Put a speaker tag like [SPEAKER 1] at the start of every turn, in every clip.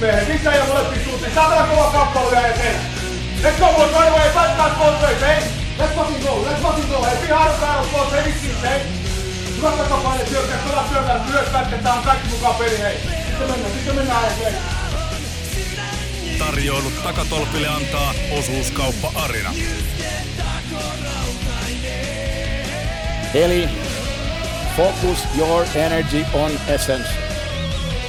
[SPEAKER 1] Mehän sisään ja molempiin suuntiin. Saatana kova kappale vielä eteen. Let's go boys, right away. Back both ways, hey. Let's fucking go, let's fucking go. Hey, be hard battle boys, hey, vitsi, hey. Hyvät takapaine, syökkää, pelaa syökkää, myös pätketään, on kaikki mukaan peli, hei. Sitten mennään, sitten mennään eteenpäin.
[SPEAKER 2] Tarjoilut takatolpille antaa osuuskauppa Arina.
[SPEAKER 3] Eli focus your energy on essence.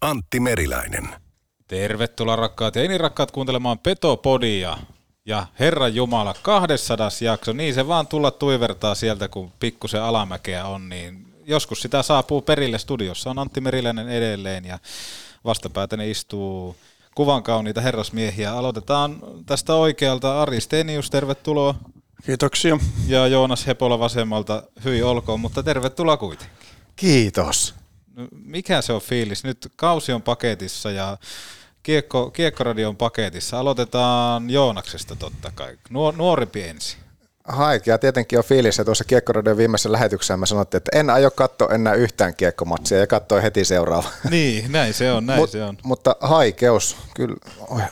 [SPEAKER 2] Antti Meriläinen.
[SPEAKER 4] Tervetuloa rakkaat ja rakkaat kuuntelemaan Petopodia. Ja Herran Jumala, 200 jakso, niin se vaan tulla tuivertaa sieltä, kun pikkusen alamäkeä on, niin joskus sitä saapuu perille studiossa. On Antti Meriläinen edelleen ja vastapäätäni istuu kuvan kauniita herrasmiehiä. Aloitetaan tästä oikealta. Ari Stenius, tervetuloa.
[SPEAKER 5] Kiitoksia.
[SPEAKER 4] Ja Joonas Hepola vasemmalta, hyi olkoon, mutta tervetuloa kuitenkin.
[SPEAKER 5] Kiitos.
[SPEAKER 4] Mikä se on fiilis? Nyt kausi on paketissa ja kiekko, kiekkoradio on paketissa. Aloitetaan Joonaksesta totta kai. Nuor, nuorempi ensin.
[SPEAKER 5] Haikea tietenkin on fiilis, ja tuossa Kiekkoradion viimeisessä lähetyksessä mä sanottiin, että en aio katsoa enää yhtään kiekkomatsia ja katsoin heti seuraava.
[SPEAKER 4] Niin, näin se on, näin
[SPEAKER 5] Mut,
[SPEAKER 4] se on.
[SPEAKER 5] Mutta haikeus, kyllä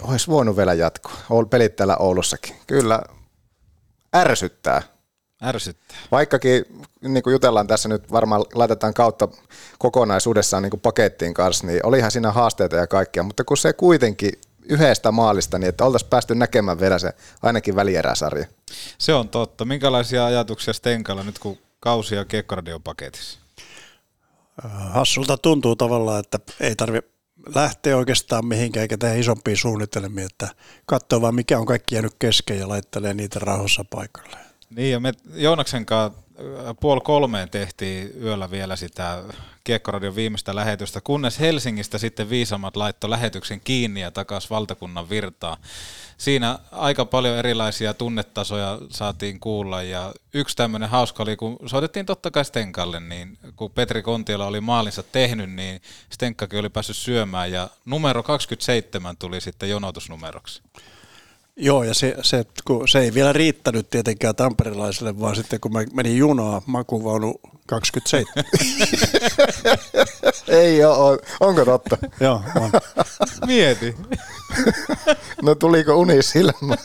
[SPEAKER 5] olisi voinut vielä jatkoa. Pelit täällä Oulussakin. Kyllä ärsyttää.
[SPEAKER 4] Ärsyttää.
[SPEAKER 5] Vaikkakin niin kuin jutellaan tässä nyt, varmaan laitetaan kautta kokonaisuudessaan niin kuin pakettiin kanssa, niin olihan siinä haasteita ja kaikkea, mutta kun se kuitenkin yhdestä maalista, niin että oltaisiin päästy näkemään vielä se ainakin välieräsarja.
[SPEAKER 4] Se on totta. Minkälaisia ajatuksia Stenkalla nyt, kun kausi ja kiekkoradio on paketissa?
[SPEAKER 6] hassulta tuntuu tavallaan, että ei tarvi lähteä oikeastaan mihinkään eikä tehdä isompia suunnitelmia, että katsoo vaan mikä on kaikki jäänyt kesken ja laittelee niitä rauhassa paikalle.
[SPEAKER 4] Niin, ja me Joonaksen kanssa äh, puoli kolmeen tehtiin yöllä vielä sitä Kiekkoradion viimeistä lähetystä, kunnes Helsingistä sitten viisamat laittoi lähetyksen kiinni ja takaisin valtakunnan virtaa. Siinä aika paljon erilaisia tunnetasoja saatiin kuulla ja yksi tämmöinen hauska oli, kun soitettiin totta kai Stenkalle, niin kun Petri Kontiola oli maalinsa tehnyt, niin Stenkkakin oli päässyt syömään ja numero 27 tuli sitten jonotusnumeroksi.
[SPEAKER 6] Joo, ja se, se, kun se ei vielä riittänyt tietenkään tamperilaisille, vaan sitten kun mä menin junaa makuvaunu 27.
[SPEAKER 5] Ei ole, on, onko totta?
[SPEAKER 6] Joo, on.
[SPEAKER 4] Mieti.
[SPEAKER 5] No tuliko uni silmä?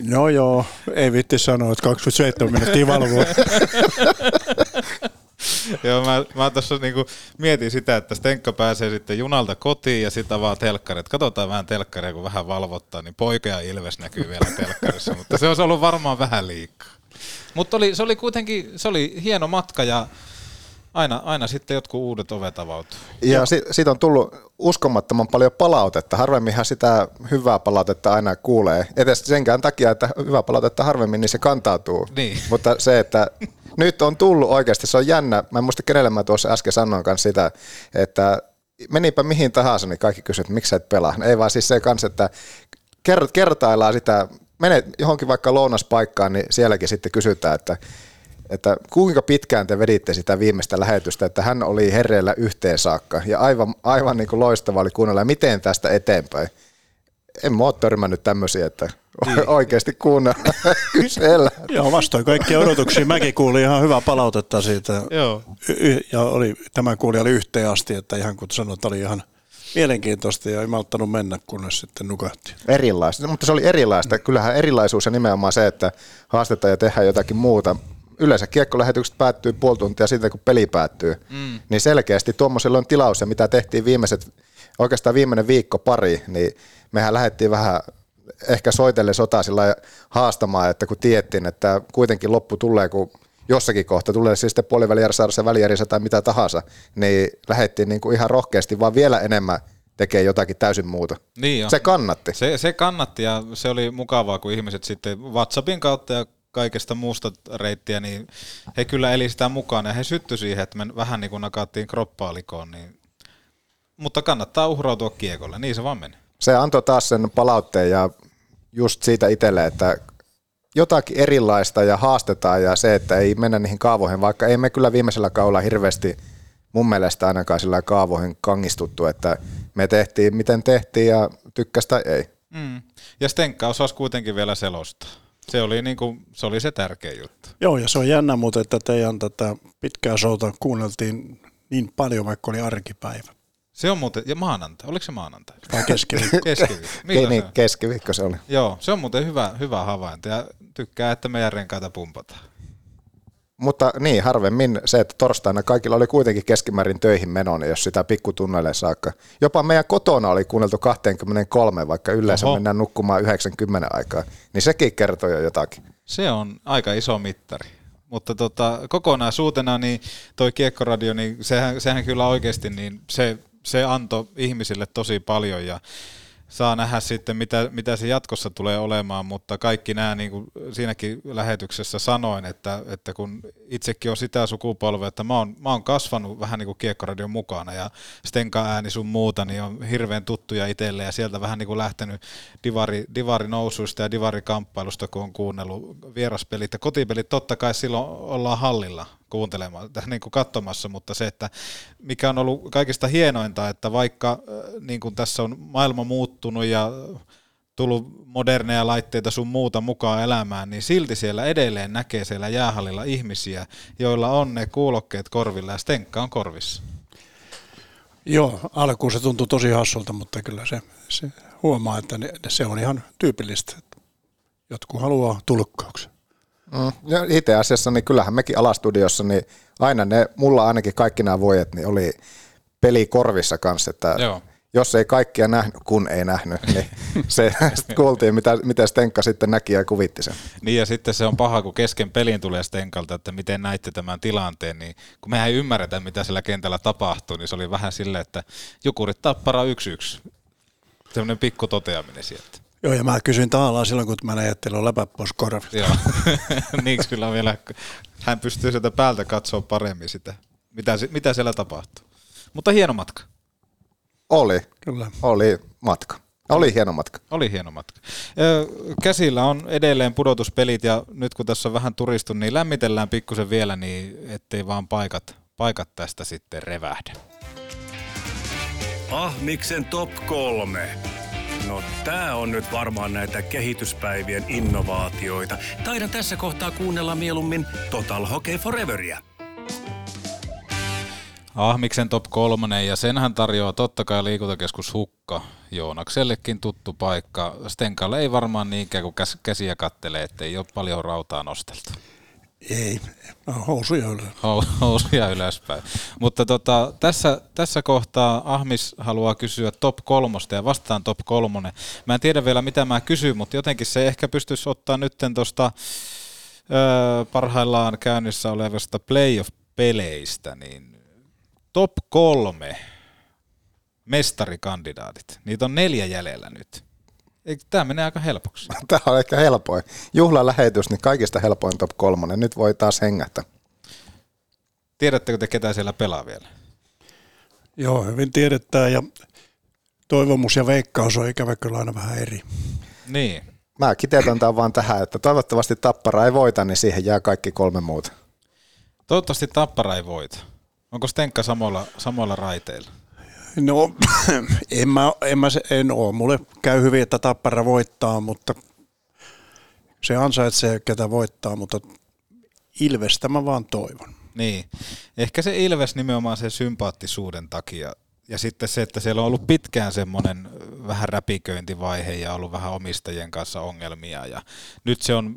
[SPEAKER 6] No joo, ei vitti sanoa, että 27 menettiin valvoa.
[SPEAKER 4] Joo, mä, mä tuossa niinku mietin sitä, että Stenkka pääsee sitten junalta kotiin ja sitten avaa telkkarit. Katsotaan vähän telkkaria, kun vähän valvottaa, niin poika ja Ilves näkyy vielä telkkarissa, mutta se olisi ollut varmaan vähän liikaa. Mutta oli, se oli kuitenkin, se oli hieno matka ja aina, aina sitten jotkut uudet ovet avautuu.
[SPEAKER 5] Ja si- siitä on tullut uskomattoman paljon palautetta. Harvemminhan sitä hyvää palautetta aina kuulee. Edes senkään takia, että hyvää palautetta harvemmin, niin se kantautuu.
[SPEAKER 4] Niin.
[SPEAKER 5] Mutta se, että nyt on tullut oikeasti, se on jännä. Mä en muista kenelle mä tuossa äsken sanoin kanssa sitä, että menipä mihin tahansa, niin kaikki kysyvät, että miksi sä et pelaa. Ei vaan siis se kanssa, että kert- kertaillaan sitä, menet johonkin vaikka lounaspaikkaan, niin sielläkin sitten kysytään, että että kuinka pitkään te veditte sitä viimeistä lähetystä, että hän oli herreillä yhteen saakka ja aivan, aivan niin kuin loistava oli kuunnella, miten tästä eteenpäin. En mä ole törmännyt tämmöisiä, että
[SPEAKER 4] Niin.
[SPEAKER 5] oikeasti kuunnella kysellä.
[SPEAKER 6] Joo, vastoin kaikkia odotuksia. Mäkin kuulin ihan hyvää palautetta siitä.
[SPEAKER 4] Joo.
[SPEAKER 6] Y- ja oli, tämän kuuli oli yhteen asti, että ihan kun sanoit, oli ihan mielenkiintoista ja ei malttanut mennä, kunnes sitten nukahti.
[SPEAKER 5] Erilaista, mutta se oli erilaista. Kyllähän erilaisuus ja nimenomaan se, että haastetaan ja tehdään jotakin muuta. Yleensä kiekkolähetykset päättyy puoli tuntia sitten, kun peli päättyy. Mm. Niin selkeästi tuommoisella on tilaus ja mitä tehtiin viimeiset oikeastaan viimeinen viikko pari, niin mehän lähdettiin vähän ehkä soitelle sota sillä haastamaan, että kun tiettiin, että kuitenkin loppu tulee, kun jossakin kohta tulee siis sitten puoliväliersässä, välijärissä tai mitä tahansa, niin lähdettiin niin kuin ihan rohkeasti vaan vielä enemmän tekee jotakin täysin muuta.
[SPEAKER 4] Niin jo.
[SPEAKER 5] Se kannatti.
[SPEAKER 4] Se, se kannatti ja se oli mukavaa, kun ihmiset sitten WhatsAppin kautta ja kaikesta muusta reittiä, niin he kyllä eli sitä mukaan ja he syttyi siihen, että me vähän niin kuin nakattiin kroppaa likoon, niin mutta kannattaa uhrautua kiekolle, niin se vaan meni.
[SPEAKER 5] Se antoi taas sen palautteen ja just siitä itselle, että jotakin erilaista ja haastetaan ja se, että ei mennä niihin kaavoihin, vaikka ei me kyllä viimeisellä kaudella hirveästi mun mielestä ainakaan sillä kaavoihin kangistuttu, että me tehtiin miten tehtiin ja tykkästä ei.
[SPEAKER 4] Mm. Ja Stenkka osasi kuitenkin vielä selostaa. Se oli, niin kuin, se oli se tärkeä juttu.
[SPEAKER 6] Joo, ja se on jännä, mutta että teidän tätä pitkää showta kuunneltiin niin paljon, vaikka oli arkipäivä.
[SPEAKER 4] Se on muuten, ja maanantai, oliko se maanantai?
[SPEAKER 6] Vai keskiviikko?
[SPEAKER 4] keskiviikko.
[SPEAKER 5] Milloin niin, keskiviikko se oli.
[SPEAKER 4] Joo, se on muuten hyvä, hyvä havainto ja tykkää, että meidän renkaita pumpataan.
[SPEAKER 5] Mutta niin, harvemmin se, että torstaina kaikilla oli kuitenkin keskimäärin töihin menoon, jos sitä pikkutunneille saakka. Jopa meidän kotona oli kuunneltu 23, vaikka yleensä Oho. mennään nukkumaan 90 aikaa. Niin sekin kertoo jo jotakin.
[SPEAKER 4] Se on aika iso mittari. Mutta tota, kokonaisuutena niin toi Kiekkoradio, niin sehän, sehän kyllä oikeasti niin se, se antoi ihmisille tosi paljon ja saa nähdä sitten, mitä, mitä se jatkossa tulee olemaan, mutta kaikki nämä, niin kuin siinäkin lähetyksessä sanoin, että, että kun itsekin on sitä sukupolvea, että mä oon, mä oon kasvanut vähän niin kuin Kiekkoradion mukana ja Stenka ääni sun muuta, niin on hirveän tuttuja itselle ja sieltä vähän niin kuin lähtenyt divari, divari nousuista ja divari-kamppailusta, kun on kuunnellut vieraspelit ja kotipelit, totta kai silloin ollaan hallilla kuuntelemaan, niin kuin katsomassa, mutta se, että mikä on ollut kaikista hienointa, että vaikka äh, niin kuin tässä on maailma muuttunut ja tullut moderneja laitteita sun muuta mukaan elämään, niin silti siellä edelleen näkee siellä jäähallilla ihmisiä, joilla on ne kuulokkeet korvilla ja stenkka on korvissa.
[SPEAKER 6] Joo, alkuun se tuntuu tosi hassulta, mutta kyllä se, se huomaa, että ne, se on ihan tyypillistä. Jotkut haluaa tulkkauksen.
[SPEAKER 5] Mm. Itse asiassa niin kyllähän mekin alastudiossa, niin aina ne, mulla ainakin kaikki nämä voijet, niin oli peli korvissa kanssa, että Joo. jos ei kaikkia nähnyt, kun ei nähnyt, niin se kuultiin, mitä, miten Stenka sitten näki ja kuvitti sen.
[SPEAKER 4] Niin ja sitten se on paha, kun kesken pelin tulee Stenkalta, että miten näitte tämän tilanteen, niin kun mehän ei ymmärretä, mitä siellä kentällä tapahtuu, niin se oli vähän silleen, että Jukurit tappara yksi yksi. Sellainen pikku toteaminen sieltä.
[SPEAKER 6] Joo, ja mä kysyin Taalaa silloin, kun mä ajattelin läpä pois korvista.
[SPEAKER 4] Joo, niin kyllä vielä, hän pystyy sieltä päältä katsoa paremmin sitä, mitä, mitä siellä tapahtuu. Mutta hieno matka.
[SPEAKER 5] Oli, kyllä. Oli matka. Oli hieno matka.
[SPEAKER 4] Oli hieno matka. Käsillä on edelleen pudotuspelit ja nyt kun tässä on vähän turistu, niin lämmitellään pikkusen vielä, niin ettei vaan paikat, paikat tästä sitten revähdä.
[SPEAKER 2] Ahmiksen top kolme. No tää on nyt varmaan näitä kehityspäivien innovaatioita. Taidan tässä kohtaa kuunnella mieluummin Total Hockey Foreveria.
[SPEAKER 4] Ahmiksen top kolmonen ja senhän tarjoaa totta kai liikuntakeskus Hukka. Joonaksellekin tuttu paikka. Stenkalle ei varmaan niinkään kuin käsiä kattelee, ettei ole paljon rautaa nosteltu.
[SPEAKER 6] Ei, no, housuja ylös.
[SPEAKER 4] Housuja ylöspäin. Mutta tota, tässä, tässä kohtaa Ahmis haluaa kysyä top kolmosta ja vastaan top kolmonen. Mä en tiedä vielä mitä mä kysyn, mutta jotenkin se ehkä pystyisi ottaa nyt tuosta parhaillaan käynnissä olevasta playoff-peleistä, niin top kolme mestarikandidaatit. Niitä on neljä jäljellä nyt. Eikö tämä menee aika helpoksi?
[SPEAKER 5] Tämä on ehkä helpoin. Juhlalähetys, niin kaikista helpoin top kolmonen. Nyt voi taas hengätä.
[SPEAKER 4] Tiedättekö te, ketä siellä pelaa vielä?
[SPEAKER 6] Joo, hyvin tiedetään ja toivomus ja veikkaus on ikävä kyllä aina vähän eri.
[SPEAKER 4] Niin.
[SPEAKER 5] Mä kiteytän tämän vaan tähän, että toivottavasti Tappara ei voita, niin siihen jää kaikki kolme muuta.
[SPEAKER 4] Toivottavasti Tappara ei voita. Onko Stenkka samalla, samalla raiteilla?
[SPEAKER 6] No, en mä, en mä en oo. Mulle käy hyvin, että Tappara voittaa, mutta se ansaitsee, ketä voittaa, mutta Ilvestä mä vaan toivon.
[SPEAKER 4] Niin. Ehkä se Ilves nimenomaan sen sympaattisuuden takia. Ja sitten se, että siellä on ollut pitkään semmoinen vähän räpiköintivaihe ja ollut vähän omistajien kanssa ongelmia. Ja nyt se on,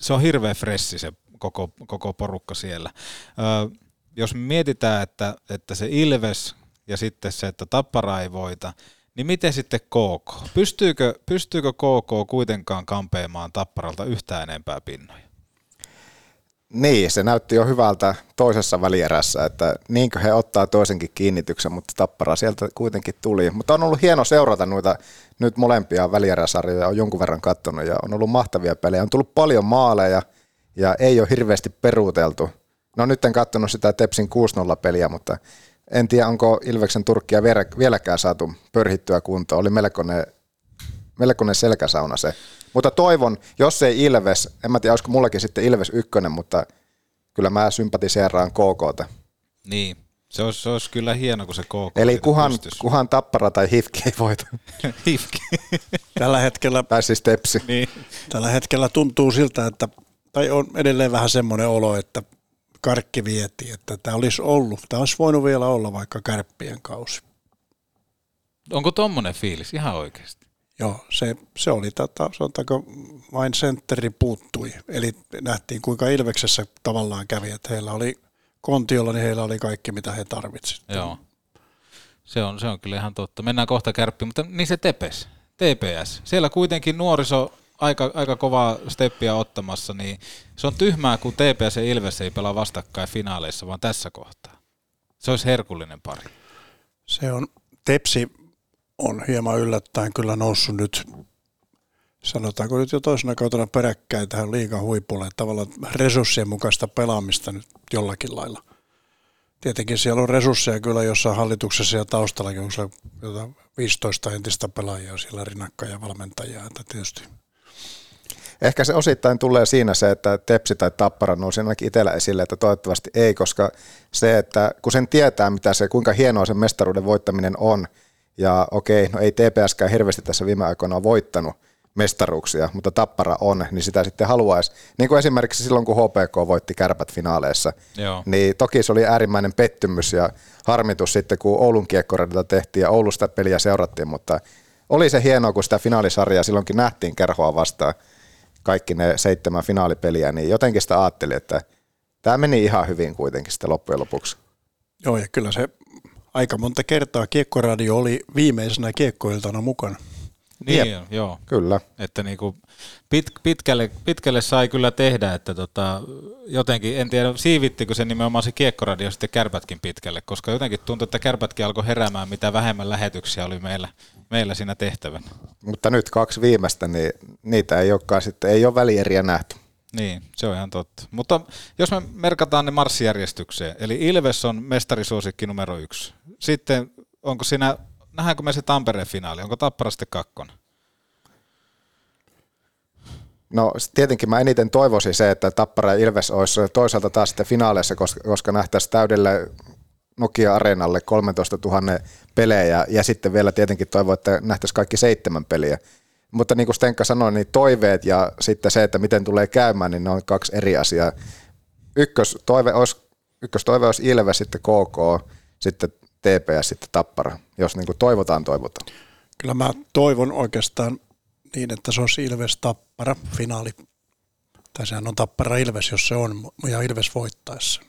[SPEAKER 4] se on hirveän fressi se koko, koko porukka siellä. Ö, jos mietitään, että, että se Ilves ja sitten se, että Tappara ei voita, niin miten sitten KK? Pystyykö, pystyykö KK kuitenkaan kampeamaan Tapparalta yhtään enempää pinnoja?
[SPEAKER 5] Niin, se näytti jo hyvältä toisessa välierässä, että niinkö he ottaa toisenkin kiinnityksen, mutta tappara sieltä kuitenkin tuli. Mutta on ollut hieno seurata noita nyt molempia välieräsarjoja, on jonkun verran katsonut ja on ollut mahtavia pelejä. On tullut paljon maaleja ja ei ole hirveästi peruuteltu. No nyt en katsonut sitä Tepsin 6-0-peliä, mutta en tiedä onko Ilveksen Turkkia vieläkään saatu pörhittyä kuntoon. Oli melkoinen, melkoinen selkäsauna se. Mutta toivon, jos ei Ilves, en mä tiedä olisiko mullakin sitten Ilves ykkönen, mutta kyllä mä sympatiseeraan KKta.
[SPEAKER 4] Niin, se olisi, se olisi kyllä hieno, kun se KK
[SPEAKER 5] Eli kuhan, kuhan Tappara tai Hifki ei voita.
[SPEAKER 4] Hifki.
[SPEAKER 6] Tällä hetkellä,
[SPEAKER 5] tai siis Tepsi.
[SPEAKER 4] Niin.
[SPEAKER 6] Tällä hetkellä tuntuu siltä, että, tai on edelleen vähän semmoinen olo, että karkki vietiin, että tämä olisi ollut, tämä olisi voinut vielä olla vaikka kärppien kausi.
[SPEAKER 4] Onko tommonen fiilis ihan oikeasti?
[SPEAKER 6] Joo, se, se oli, tota, sanotaanko, vain sentteri puuttui. Eli nähtiin, kuinka Ilveksessä tavallaan kävi, että heillä oli kontiolla, niin heillä oli kaikki, mitä he tarvitsivat.
[SPEAKER 4] Joo, se on, se on kyllä ihan totta. Mennään kohta kärppiin, mutta niin se Tepes, TPS. Siellä kuitenkin nuoriso aika, aika kovaa steppiä ottamassa, niin se on tyhmää, kun TPS ja Ilves ei pelaa vastakkain finaaleissa, vaan tässä kohtaa. Se olisi herkullinen pari.
[SPEAKER 6] Se on, Tepsi on hieman yllättäen kyllä noussut nyt, sanotaanko nyt jo toisena kautena peräkkäin tähän liigan huipulle, tavallaan resurssien mukaista pelaamista nyt jollakin lailla. Tietenkin siellä on resursseja kyllä jossain hallituksessa ja taustallakin, on se 15 entistä pelaajaa siellä rinnakkain ja valmentajaa, että tietysti
[SPEAKER 5] Ehkä se osittain tulee siinä se, että Tepsi tai Tappara nousi ainakin itsellä esille, että toivottavasti ei, koska se, että kun sen tietää, mitä se, kuinka hienoa se mestaruuden voittaminen on, ja okei, no ei TPSkään hirveästi tässä viime aikoina ole voittanut mestaruuksia, mutta Tappara on, niin sitä sitten haluaisi. Niin kuin esimerkiksi silloin, kun HPK voitti kärpät finaaleissa,
[SPEAKER 4] Joo.
[SPEAKER 5] niin toki se oli äärimmäinen pettymys ja harmitus sitten, kun Oulun kiekkoradilta tehtiin ja Oulusta peliä seurattiin, mutta oli se hienoa, kun sitä finaalisarjaa silloinkin nähtiin kerhoa vastaan, kaikki ne seitsemän finaalipeliä, niin jotenkin sitä ajattelin, että tämä meni ihan hyvin kuitenkin sitten loppujen lopuksi.
[SPEAKER 6] Joo, ja kyllä se aika monta kertaa Kiekkoradio oli viimeisenä kiekkoiltana mukana.
[SPEAKER 4] Niin, Jep. joo.
[SPEAKER 5] Kyllä.
[SPEAKER 4] Että niinku pit, pitkälle, pitkälle sai kyllä tehdä, että tota, jotenkin, en tiedä, siivittikö se nimenomaan se kiekkoradio sitten kärpätkin pitkälle, koska jotenkin tuntui, että kärpätkin alkoi heräämään, mitä vähemmän lähetyksiä oli meillä, meillä siinä tehtävänä.
[SPEAKER 5] Mutta nyt kaksi viimeistä, niin niitä ei olekaan sitten, ei ole välieriä nähty.
[SPEAKER 4] Niin, se on ihan totta. Mutta jos me merkataan ne marssijärjestykseen, eli Ilves on mestarisuosikki numero yksi. Sitten onko siinä, nähdäänkö me se Tampereen finaali, onko Tappara sitten kakkonen?
[SPEAKER 5] No tietenkin mä eniten toivoisin se, että Tappara ja Ilves olisi toisaalta taas sitten finaaleissa, koska, koska nähtäisiin täydelle Nokia-areenalle 13 000 pelejä ja sitten vielä tietenkin toivon, että nähtäisiin kaikki seitsemän peliä. Mutta niin kuin Stenka sanoi, niin toiveet ja sitten se, että miten tulee käymään, niin ne on kaksi eri asiaa. Ykköstoive olisi, ykköstoive olisi Ilves, sitten KK, sitten TPS, sitten Tappara, jos niin kuin toivotaan, toivotaan.
[SPEAKER 6] Kyllä mä toivon oikeastaan niin, että se olisi Ilves Tappara finaali. Tai sehän on Tappara Ilves, jos se on, ja Ilves voittaessa.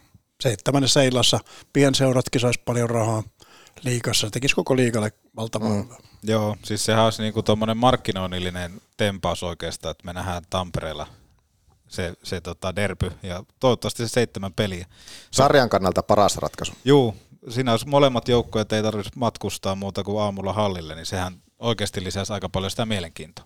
[SPEAKER 6] Seitsemännessä illassa pienseuratkin saisi paljon rahaa liikassa, tekisi koko liikalle valtavaa mm.
[SPEAKER 4] Joo, siis sehän olisi niinku tuommoinen markkinoinnillinen tempaus oikeastaan, että me nähdään Tampereella se, se tota derby ja toivottavasti se seitsemän peliä.
[SPEAKER 5] Sarjan kannalta paras ratkaisu.
[SPEAKER 4] Juu, siinä olisi molemmat joukkueet ei tarvitsisi matkustaa muuta kuin aamulla hallille, niin sehän oikeasti lisäisi aika paljon sitä mielenkiintoa.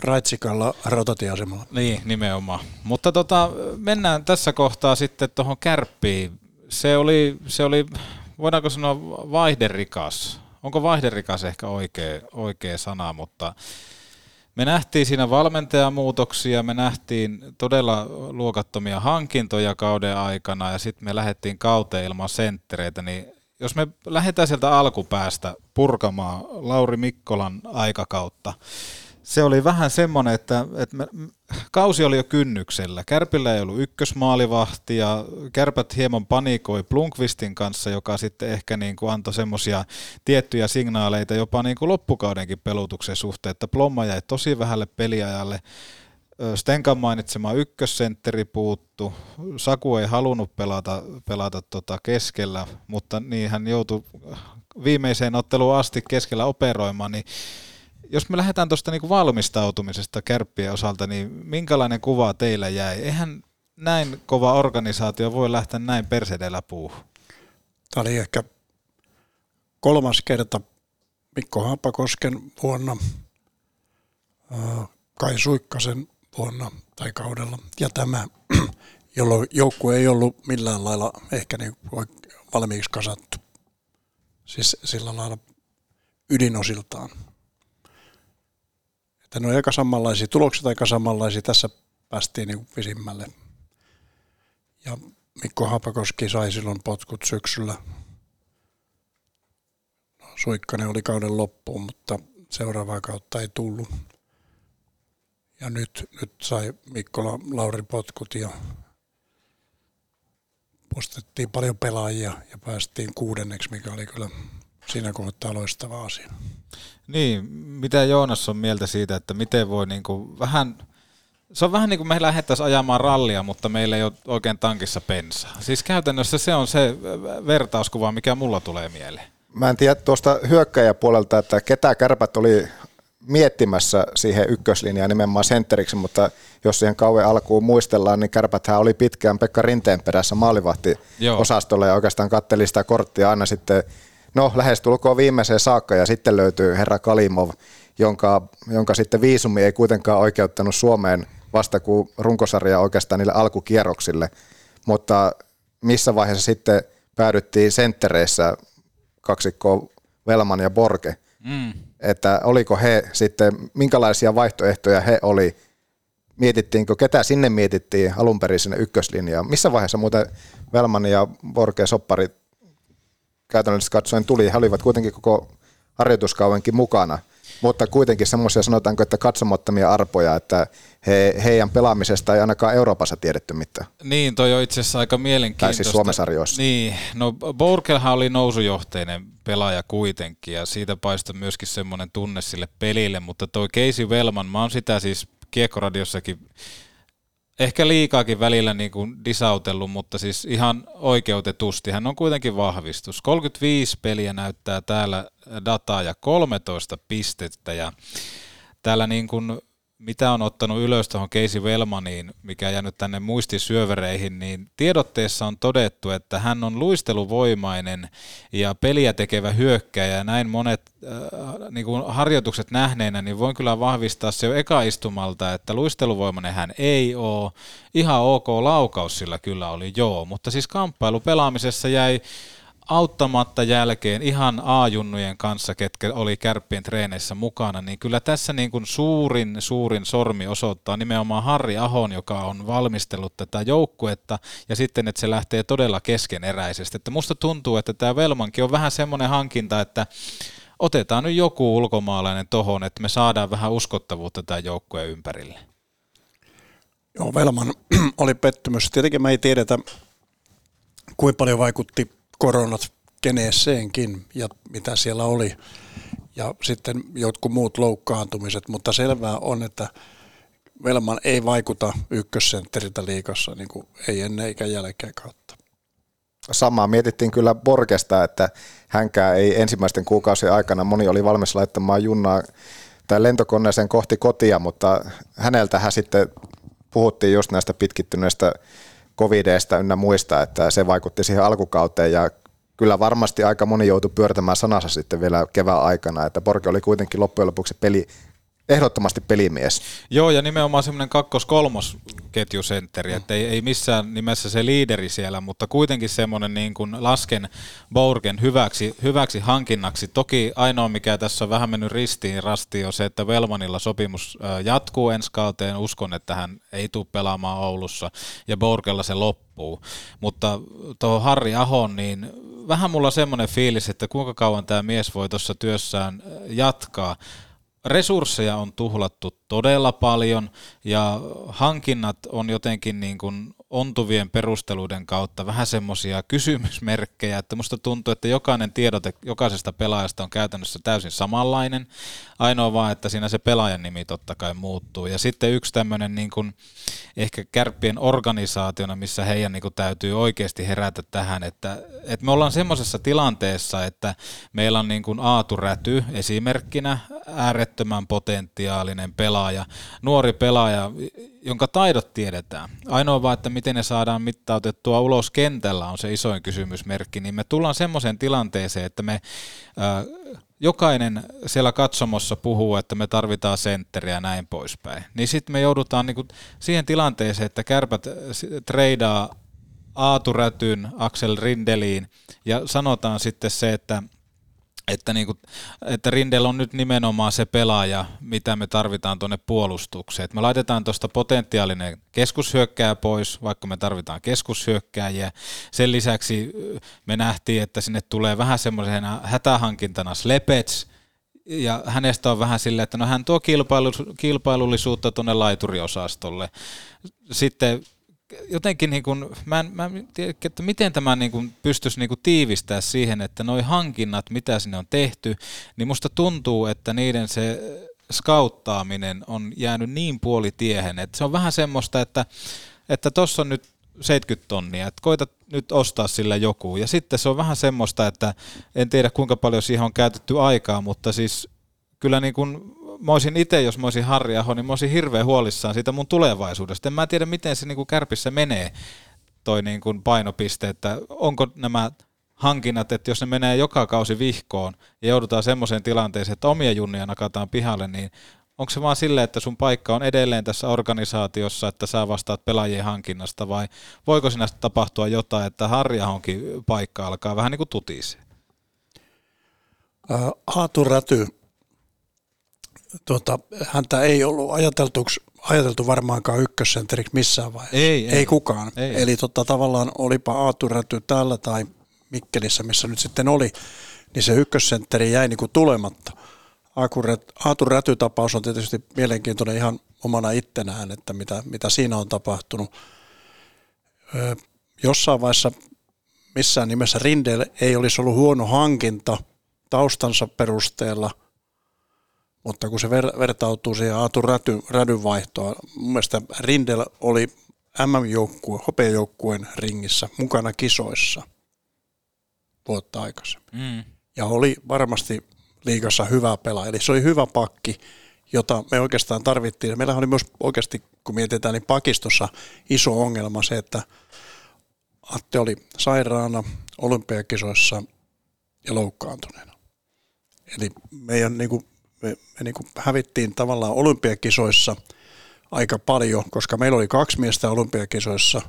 [SPEAKER 6] Raitsikalla rautatieasemalla.
[SPEAKER 4] Niin, nimenomaan. Mutta tota, mennään tässä kohtaa sitten tuohon kärppiin. Se oli, se oli, voidaanko sanoa vaihderikas. Onko vaihderikas ehkä oikea, oikea sana, mutta me nähtiin siinä valmentajamuutoksia, me nähtiin todella luokattomia hankintoja kauden aikana ja sitten me lähdettiin kauteen ilman senttereitä, niin jos me lähdetään sieltä alkupäästä purkamaan Lauri Mikkolan aikakautta, se oli vähän semmoinen, että, että me, kausi oli jo kynnyksellä. Kärpillä ei ollut ykkösmaalivahti ja kärpät hieman panikoi Plunkvistin kanssa, joka sitten ehkä niin kuin antoi semmoisia tiettyjä signaaleita jopa niin kuin loppukaudenkin pelutuksen suhteen, että Plomma jäi tosi vähälle peliajalle. Stenkan mainitsema ykkössentteri puuttu, Saku ei halunnut pelata, pelata tota keskellä, mutta niin hän joutui viimeiseen otteluun asti keskellä operoimaan, niin jos me lähdetään tuosta niinku valmistautumisesta kärppien osalta, niin minkälainen kuva teillä jäi? Eihän näin kova organisaatio voi lähteä näin persedellä puuhun.
[SPEAKER 6] Tämä oli ehkä kolmas kerta Mikko Haapakosken vuonna, Kai Suikkasen vuonna tai kaudella. Ja tämä, jolloin joukkue ei ollut millään lailla ehkä niin valmiiksi kasattu. Siis sillä lailla ydinosiltaan. Että ne on aika samanlaisia, tulokset aika samanlaisia. Tässä päästiin niin pisimmälle. Ja Mikko Hapakoski sai silloin potkut syksyllä. No, Suikkanen oli kauden loppuun, mutta seuraavaa kautta ei tullut. Ja nyt, nyt sai Mikko Lauri potkut ja postettiin paljon pelaajia ja päästiin kuudenneksi, mikä oli kyllä siinä kohtaa loistava asia.
[SPEAKER 4] Niin, mitä Joonas on mieltä siitä, että miten voi niin kuin vähän, se on vähän niin kuin me lähdettäisiin ajamaan rallia, mutta meillä ei ole oikein tankissa pensaa. Siis käytännössä se on se vertauskuva, mikä mulla tulee mieleen.
[SPEAKER 5] Mä en tiedä tuosta hyökkäjäpuolelta, että ketä kärpät oli miettimässä siihen ykköslinjaan nimenomaan sentteriksi, mutta jos siihen kauan alkuun muistellaan, niin Kärpäthän oli pitkään Pekka Rinteen perässä maalivahti osastolla ja oikeastaan katteli sitä korttia aina sitten, no lähestulkoon viimeiseen saakka ja sitten löytyy herra Kalimov, jonka, jonka sitten viisumi ei kuitenkaan oikeuttanut Suomeen vasta kuin runkosarja oikeastaan niille alkukierroksille, mutta missä vaiheessa sitten päädyttiin senttereissä kaksikko Velman ja Borge, mm. Että oliko he sitten, minkälaisia vaihtoehtoja he oli, mietittiinkö, ketä sinne mietittiin alun perin sinne ykköslinjaan. Missä vaiheessa muuten Velman ja Borke Soppari käytännössä katsoen tuli, he olivat kuitenkin koko harjoituskauenkin mukana – mutta kuitenkin semmoisia sanotaanko, että katsomattomia arpoja, että he, heidän pelaamisesta ei ainakaan Euroopassa tiedetty mitään.
[SPEAKER 4] Niin, toi on itse asiassa aika mielenkiintoista.
[SPEAKER 5] Tai siis Suomen sarjoissa.
[SPEAKER 4] Niin, no Borkelhan oli nousujohteinen pelaaja kuitenkin ja siitä paistoi myöskin semmoinen tunne sille pelille, mutta toi Casey Velman, mä oon sitä siis Kiekkoradiossakin ehkä liikaakin välillä niin kuin disautellut, mutta siis ihan oikeutetusti. Hän on kuitenkin vahvistus. 35 peliä näyttää täällä dataa ja 13 pistettä ja täällä niin kuin mitä on ottanut ylös tuohon Casey Velmaniin, mikä jäänyt tänne muistisyövereihin, niin tiedotteessa on todettu, että hän on luisteluvoimainen ja peliä tekevä hyökkäjä ja näin monet äh, niin kuin harjoitukset nähneenä, niin voin kyllä vahvistaa se jo ekaistumalta, että luisteluvoimainen hän ei ole. Ihan ok laukaus sillä kyllä oli joo, mutta siis kamppailu pelaamisessa jäi auttamatta jälkeen ihan A-junnujen kanssa, ketkä oli kärppien treeneissä mukana, niin kyllä tässä niin kuin suurin, suurin sormi osoittaa nimenomaan Harri Ahon, joka on valmistellut tätä joukkuetta, ja sitten, että se lähtee todella keskeneräisesti. Että musta tuntuu, että tämä Velmankin on vähän semmoinen hankinta, että otetaan nyt joku ulkomaalainen tohon, että me saadaan vähän uskottavuutta tämän joukkueen ympärille.
[SPEAKER 6] Joo, Velman oli pettymys. Tietenkin me ei tiedetä, kuinka paljon vaikutti koronat keneeseenkin ja mitä siellä oli. Ja sitten jotkut muut loukkaantumiset, mutta selvää on, että Velman ei vaikuta ykkössentteriltä liikassa, niin kuin ei ennen eikä jälkeen kautta.
[SPEAKER 5] Samaa mietittiin kyllä Borgesta, että hänkään ei ensimmäisten kuukausien aikana, moni oli valmis laittamaan junnaa tai lentokoneeseen kohti kotia, mutta häneltähän sitten puhuttiin just näistä pitkittyneistä covideista ynnä muista, että se vaikutti siihen alkukauteen ja kyllä varmasti aika moni joutui pyörtämään sanansa sitten vielä kevään aikana, että Borge oli kuitenkin loppujen lopuksi peli, ehdottomasti pelimies.
[SPEAKER 4] Joo, ja nimenomaan semmoinen kakkos-kolmos ketjusentteri, mm. että ei, ei missään nimessä se liideri siellä, mutta kuitenkin semmoinen niin kuin lasken Borgen hyväksi, hyväksi hankinnaksi. Toki ainoa, mikä tässä on vähän mennyt ristiin rasti, on se, että Velmanilla sopimus jatkuu ensi kauteen. Uskon, että hän ei tule pelaamaan Oulussa, ja Borgella se loppuu. Mutta tuohon Harri Ahon, niin vähän mulla on semmoinen fiilis, että kuinka kauan tämä mies voi tuossa työssään jatkaa resursseja on tuhlattu todella paljon ja hankinnat on jotenkin niin kuin ontuvien perusteluiden kautta vähän semmoisia kysymysmerkkejä, että musta tuntuu, että jokainen tiedote jokaisesta pelaajasta on käytännössä täysin samanlainen. Ainoa vaan, että siinä se pelaajan nimi totta kai muuttuu. Ja sitten yksi tämmöinen niin kuin, ehkä kärppien organisaationa, missä heidän niin kuin täytyy oikeasti herätä tähän, että, että me ollaan semmoisessa tilanteessa, että meillä on niin kuin Aatu Räty esimerkkinä äärettömän potentiaalinen pelaaja, nuori pelaaja, jonka taidot tiedetään. Ainoa vaan, että miten ne saadaan mittautettua ulos kentällä on se isoin kysymysmerkki, niin me tullaan semmoiseen tilanteeseen, että me äh, jokainen siellä katsomossa puhuu, että me tarvitaan sentteriä ja näin poispäin. Niin sitten me joudutaan niinku siihen tilanteeseen, että kärpät treidaa Aatu Rätyn, Axel Rindeliin ja sanotaan sitten se, että että, niin kuin, että Rindel on nyt nimenomaan se pelaaja, mitä me tarvitaan tuonne puolustukseen. Että me laitetaan tuosta potentiaalinen keskushyökkääjä pois, vaikka me tarvitaan keskushyökkääjiä. Sen lisäksi me nähtiin, että sinne tulee vähän semmoisena hätähankintana Slepets, ja hänestä on vähän silleen, että no hän tuo kilpailu, kilpailullisuutta tuonne laituriosastolle. Sitten jotenkin niin kuin, mä en, mä en tiedä, että miten tämä niin kuin pystyisi niin kuin tiivistää siihen, että noi hankinnat, mitä sinne on tehty, niin musta tuntuu, että niiden se skauttaaminen on jäänyt niin puolitiehen, että se on vähän semmoista, että että on nyt 70 tonnia, että koita nyt ostaa sillä joku. Ja sitten se on vähän semmoista, että en tiedä kuinka paljon siihen on käytetty aikaa, mutta siis kyllä niin kuin mä olisin itse, jos mä olisin Harri Aho, niin mä olisin hirveän huolissaan siitä mun tulevaisuudesta. En mä tiedä, miten se niin kuin kärpissä menee, toi niin kuin painopiste, että onko nämä hankinnat, että jos ne menee joka kausi vihkoon ja joudutaan semmoiseen tilanteeseen, että omia junnia nakataan pihalle, niin onko se vaan silleen, että sun paikka on edelleen tässä organisaatiossa, että sä vastaat pelaajien hankinnasta, vai voiko sinä tapahtua jotain, että Harri Ahonkin paikka alkaa vähän niin kuin tutisee?
[SPEAKER 6] Aatu Räty tuota, häntä ei ollut ajateltu, ajateltu varmaankaan ykkössentteriksi missään vaiheessa.
[SPEAKER 4] Ei, ei,
[SPEAKER 6] ei kukaan. Ei. Eli tota, tavallaan olipa Aatu Räty täällä tai Mikkelissä, missä nyt sitten oli, niin se ykkössentteri jäi niin kuin tulematta. Aatu Räty-tapaus on tietysti mielenkiintoinen ihan omana ittenään, että mitä, mitä siinä on tapahtunut. Jossain vaiheessa missään nimessä Rindel ei olisi ollut huono hankinta taustansa perusteella – mutta kun se ver- vertautuu siihen Aatu Räty, Rädyn vaihtoon, mun mielestä Rindel oli MM-joukkue, hopeajoukkueen ringissä mukana kisoissa vuotta aikaisemmin. Mm. Ja oli varmasti liikassa hyvä pelaaja. Eli se oli hyvä pakki, jota me oikeastaan tarvittiin. Meillä oli myös oikeasti, kun mietitään, niin pakistossa iso ongelma se, että Atte oli sairaana olympiakisoissa ja loukkaantuneena. Eli meidän niin kuin me, me niin kuin hävittiin tavallaan olympiakisoissa aika paljon, koska meillä oli kaksi miestä olympiakisoissa,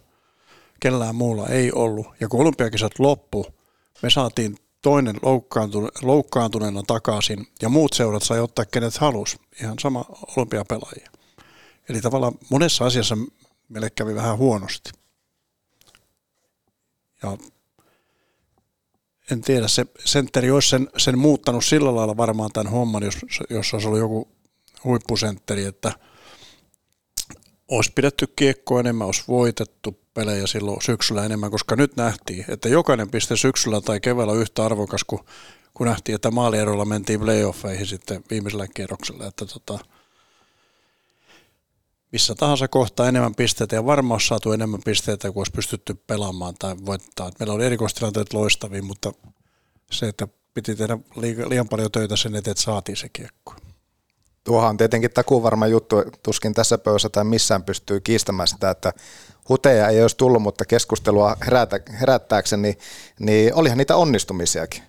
[SPEAKER 6] kellään muulla ei ollut. Ja kun olympiakisat loppu, me saatiin toinen loukkaantune, loukkaantuneena takaisin ja muut seurat sai ottaa kenet halus, ihan sama olympiapelaajia. Eli tavallaan monessa asiassa meille kävi vähän huonosti. Ja en tiedä, se sentteri olisi sen, sen muuttanut sillä lailla varmaan tämän homman, jos, jos olisi ollut joku huippusentteri, että olisi pidetty kiekkoa enemmän, olisi voitettu pelejä silloin syksyllä enemmän, koska nyt nähtiin, että jokainen piste syksyllä tai keväällä on yhtä arvokas, kun, kun nähtiin, että maalierolla mentiin playoffeihin sitten viimeisellä kierroksella, että tota, missä tahansa kohtaa enemmän pisteitä ja varmaan olisi saatu enemmän pisteitä kuin olisi pystytty pelaamaan tai voittaa. Meillä oli erikoistilanteet loistavia, mutta se, että piti tehdä liian paljon töitä sen eteen, että saatiin se kiekko.
[SPEAKER 5] Tuohan on tietenkin takuvarma juttu, tuskin tässä pöydässä tai missään pystyy kiistämään sitä, että huteja ei olisi tullut, mutta keskustelua herätä, herättääkseni, niin, niin olihan niitä onnistumisiakin.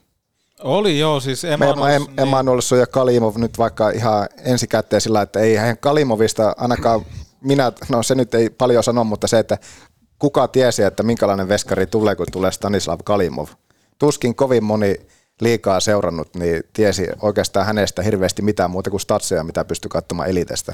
[SPEAKER 4] Oli joo, siis
[SPEAKER 5] Emanuels, em, niin. Ja Kalimov nyt vaikka ihan ensikäteen sillä, että ei hän Kalimovista ainakaan minä, no se nyt ei paljon sano, mutta se, että kuka tiesi, että minkälainen veskari tulee, kun tulee Stanislav Kalimov. Tuskin kovin moni liikaa seurannut, niin tiesi oikeastaan hänestä hirveästi mitään muuta kuin statseja, mitä pystyi katsomaan elitestä.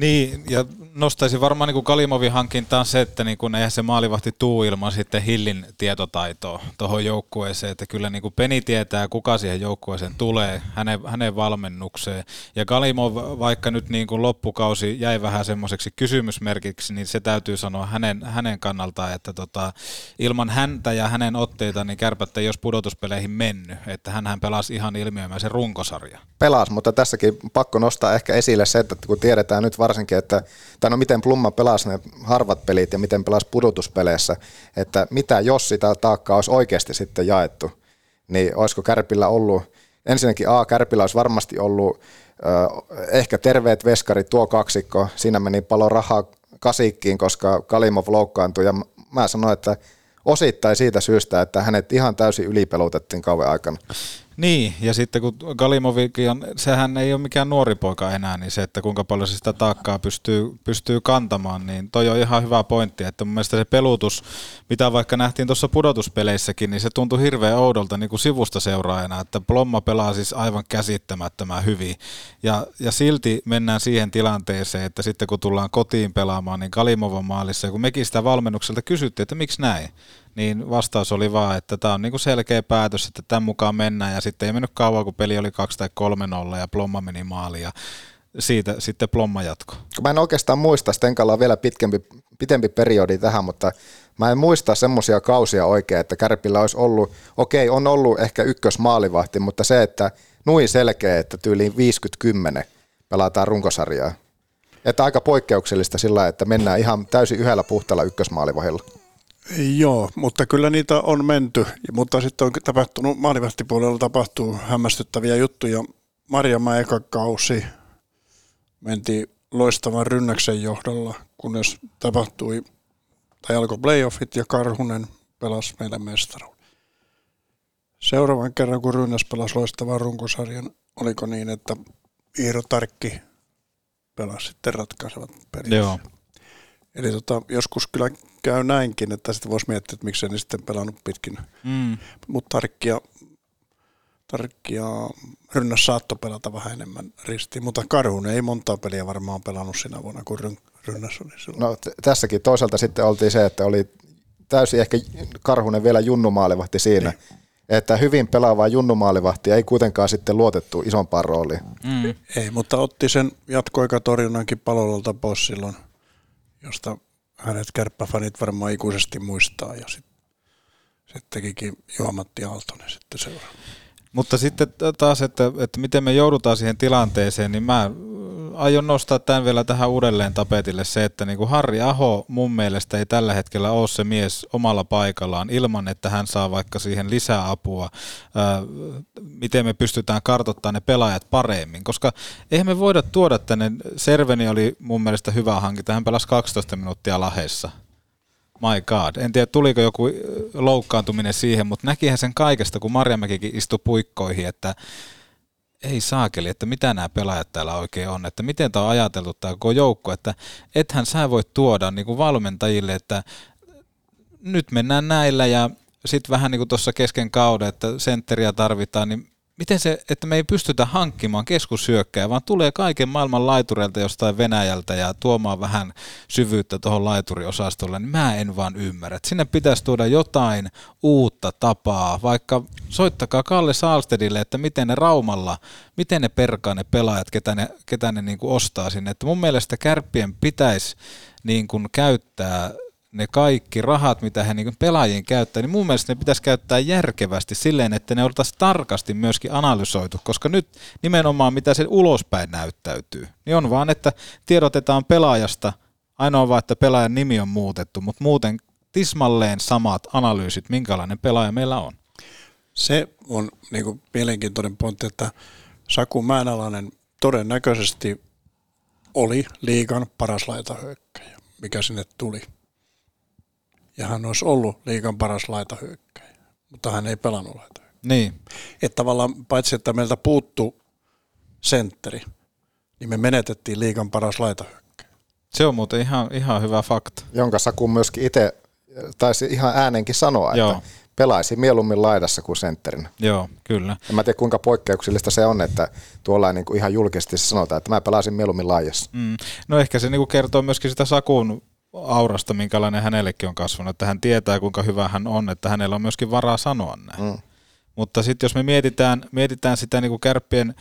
[SPEAKER 4] Niin, ja nostaisin varmaan niin kuin Kalimovin hankintaan se, että niin kuin eihän se maalivahti tuu ilman sitten Hillin tietotaitoa tuohon joukkueeseen, että kyllä niin kuin Peni tietää, kuka siihen joukkueeseen tulee, hänen, hänen valmennukseen. Ja Kalimov, vaikka nyt niin kuin loppukausi jäi vähän semmoiseksi kysymysmerkiksi, niin se täytyy sanoa hänen, hänen kannaltaan, että tota, ilman häntä ja hänen otteita, niin kärpät ei olisi pudotuspeleihin mennyt, että hän pelasi ihan ilmiömäisen runkosarja.
[SPEAKER 5] Pelas, mutta tässäkin pakko nostaa ehkä esille se, että kun tiedetään nyt varsinkin, että tai no miten Plumma pelasi ne harvat pelit ja miten pelasi pudotuspeleissä, että mitä jos sitä taakkaa olisi oikeasti sitten jaettu, niin olisiko Kärpillä ollut, ensinnäkin A, Kärpillä olisi varmasti ollut ehkä terveet veskarit, tuo kaksikko, siinä meni paljon rahaa kasikkiin, koska Kalimov loukkaantui ja mä sanoin, että osittain siitä syystä, että hänet ihan täysin ylipelutettiin kauan aikana.
[SPEAKER 4] Niin, ja sitten kun Galimovikin on, sehän ei ole mikään nuori poika enää, niin se, että kuinka paljon se sitä taakkaa pystyy, pystyy kantamaan, niin toi on ihan hyvä pointti, että mun mielestä se pelutus, mitä vaikka nähtiin tuossa pudotuspeleissäkin, niin se tuntui hirveän oudolta niin kuin sivusta seuraajana, että Plomma pelaa siis aivan käsittämättömän hyvin, ja, ja silti mennään siihen tilanteeseen, että sitten kun tullaan kotiin pelaamaan, niin Galimovan maalissa, ja kun mekin sitä valmennukselta kysyttiin, että miksi näin, niin vastaus oli vaan, että tämä on niinku selkeä päätös, että tämän mukaan mennään ja sitten ei mennyt kauan, kun peli oli 2 tai 3-0 ja Plomma meni maaliin ja siitä sitten Plomma jatko.
[SPEAKER 5] Mä en oikeastaan muista, Stenkalla on vielä pitkempi, pitempi periodi tähän, mutta mä en muista semmoisia kausia oikein, että Kärpillä olisi ollut, okei on ollut ehkä ykkösmaalivahti, mutta se, että nui selkeä, että tyyliin 50-10 pelataan runkosarjaa. Että aika poikkeuksellista sillä, että mennään ihan täysin yhdellä puhtalla ykkösmaalivahilla.
[SPEAKER 6] Joo, mutta kyllä niitä on menty, mutta sitten on tapahtunut, maalivahtipuolella tapahtuu hämmästyttäviä juttuja. Marjamäen eka kausi menti loistavan rynnäksen johdolla, kunnes tapahtui, tai alkoi playoffit ja Karhunen pelasi meidän mestaruuden. Seuraavan kerran, kun Rynnäs pelasi loistavan runkosarjan, oliko niin, että Iiro Tarkki pelasi sitten ratkaisevat pelit. Joo. Eli tota, joskus kyllä käy näinkin, että sitten voisi miettiä, että miksei ne sitten pelannut pitkin. Mm. Mutta Tarkkia, Tarkkia Rynnäs saattoi pelata vähän enemmän ristiin, mutta Karhun ei montaa peliä varmaan pelannut sinä vuonna, kun Rynnäs oli silloin.
[SPEAKER 5] No t- tässäkin toisaalta sitten oltiin se, että oli täysin ehkä Karhunen vielä junnumaalivahti siinä, niin. että hyvin pelaavaa junnumaalivahtia ei kuitenkaan sitten luotettu isompaan rooliin.
[SPEAKER 6] Mm. Ei, mutta otti sen jatkoaikatorjunnankin palololta pois silloin – josta hänet kärppäfanit varmaan ikuisesti muistaa ja sitten sit tekikin Juha-Matti Aaltonen sitten seuraa.
[SPEAKER 4] Mutta sitten taas, että, että miten me joudutaan siihen tilanteeseen, niin mä aion nostaa tämän vielä tähän uudelleen tapetille se, että niin kuin Harri Aho mun mielestä ei tällä hetkellä ole se mies omalla paikallaan ilman, että hän saa vaikka siihen lisää apua, ää, miten me pystytään kartoittamaan ne pelaajat paremmin, koska eihän me voida tuoda tänne, Serveni oli mun mielestä hyvä hankinta, hän pelasi 12 minuuttia lahessa, My God. En tiedä, tuliko joku loukkaantuminen siihen, mutta näkihän sen kaikesta, kun Marjamäkikin istui puikkoihin, että ei saakeli, että mitä nämä pelaajat täällä oikein on, että miten tämä on ajateltu tämä koko joukko, että ethän sä voi tuoda niin kuin valmentajille, että nyt mennään näillä ja sitten vähän niin kuin tuossa kesken kauden, että sentteriä tarvitaan, niin miten se, että me ei pystytä hankkimaan keskussyökkää, vaan tulee kaiken maailman laitureilta jostain Venäjältä ja tuomaan vähän syvyyttä tuohon laituriosastolle, niin mä en vaan ymmärrä. Että sinne pitäisi tuoda jotain uutta tapaa, vaikka soittakaa Kalle Saalstedille, että miten ne Raumalla, miten ne perkaa ne pelaajat, ketä ne, ketä ne niin kuin ostaa sinne. Että mun mielestä kärppien pitäisi niin kuin käyttää ne kaikki rahat, mitä he niin pelaajiin käyttää, niin mun mielestä ne pitäisi käyttää järkevästi silleen, että ne oltaisiin tarkasti myöskin analysoitu, koska nyt nimenomaan mitä se ulospäin näyttäytyy, niin on vaan, että tiedotetaan pelaajasta, ainoa vaan, että pelaajan nimi on muutettu, mutta muuten tismalleen samat analyysit, minkälainen pelaaja meillä on.
[SPEAKER 6] Se on niin kuin mielenkiintoinen pointti, että Saku Määnalainen todennäköisesti oli liikan paras laitahyökkäjä, mikä sinne tuli ja hän olisi ollut liikan paras laitahyökkäjä, mutta hän ei pelannut laitahyökkäjä.
[SPEAKER 4] Niin.
[SPEAKER 6] Että tavallaan paitsi, että meiltä puuttu sentteri, niin me menetettiin liikan paras laitahyökkäjä.
[SPEAKER 4] Se on muuten ihan, ihan hyvä fakta.
[SPEAKER 5] Jonka Saku myöskin itse taisi ihan äänenkin sanoa, Joo. että pelaisin mieluummin laidassa kuin sentterinä.
[SPEAKER 4] Joo, kyllä.
[SPEAKER 5] En mä tiedä kuinka poikkeuksellista se on, että tuolla niin kuin ihan julkisesti sanotaan, että mä pelasin mieluummin laajassa.
[SPEAKER 4] Mm. No ehkä se niinku kertoo myöskin sitä Sakun aurasta, minkälainen hänellekin on kasvanut, että hän tietää kuinka hyvä hän on, että hänellä on myöskin varaa sanoa näin. Mm. Mutta sitten jos me mietitään, mietitään sitä niinku kärppien,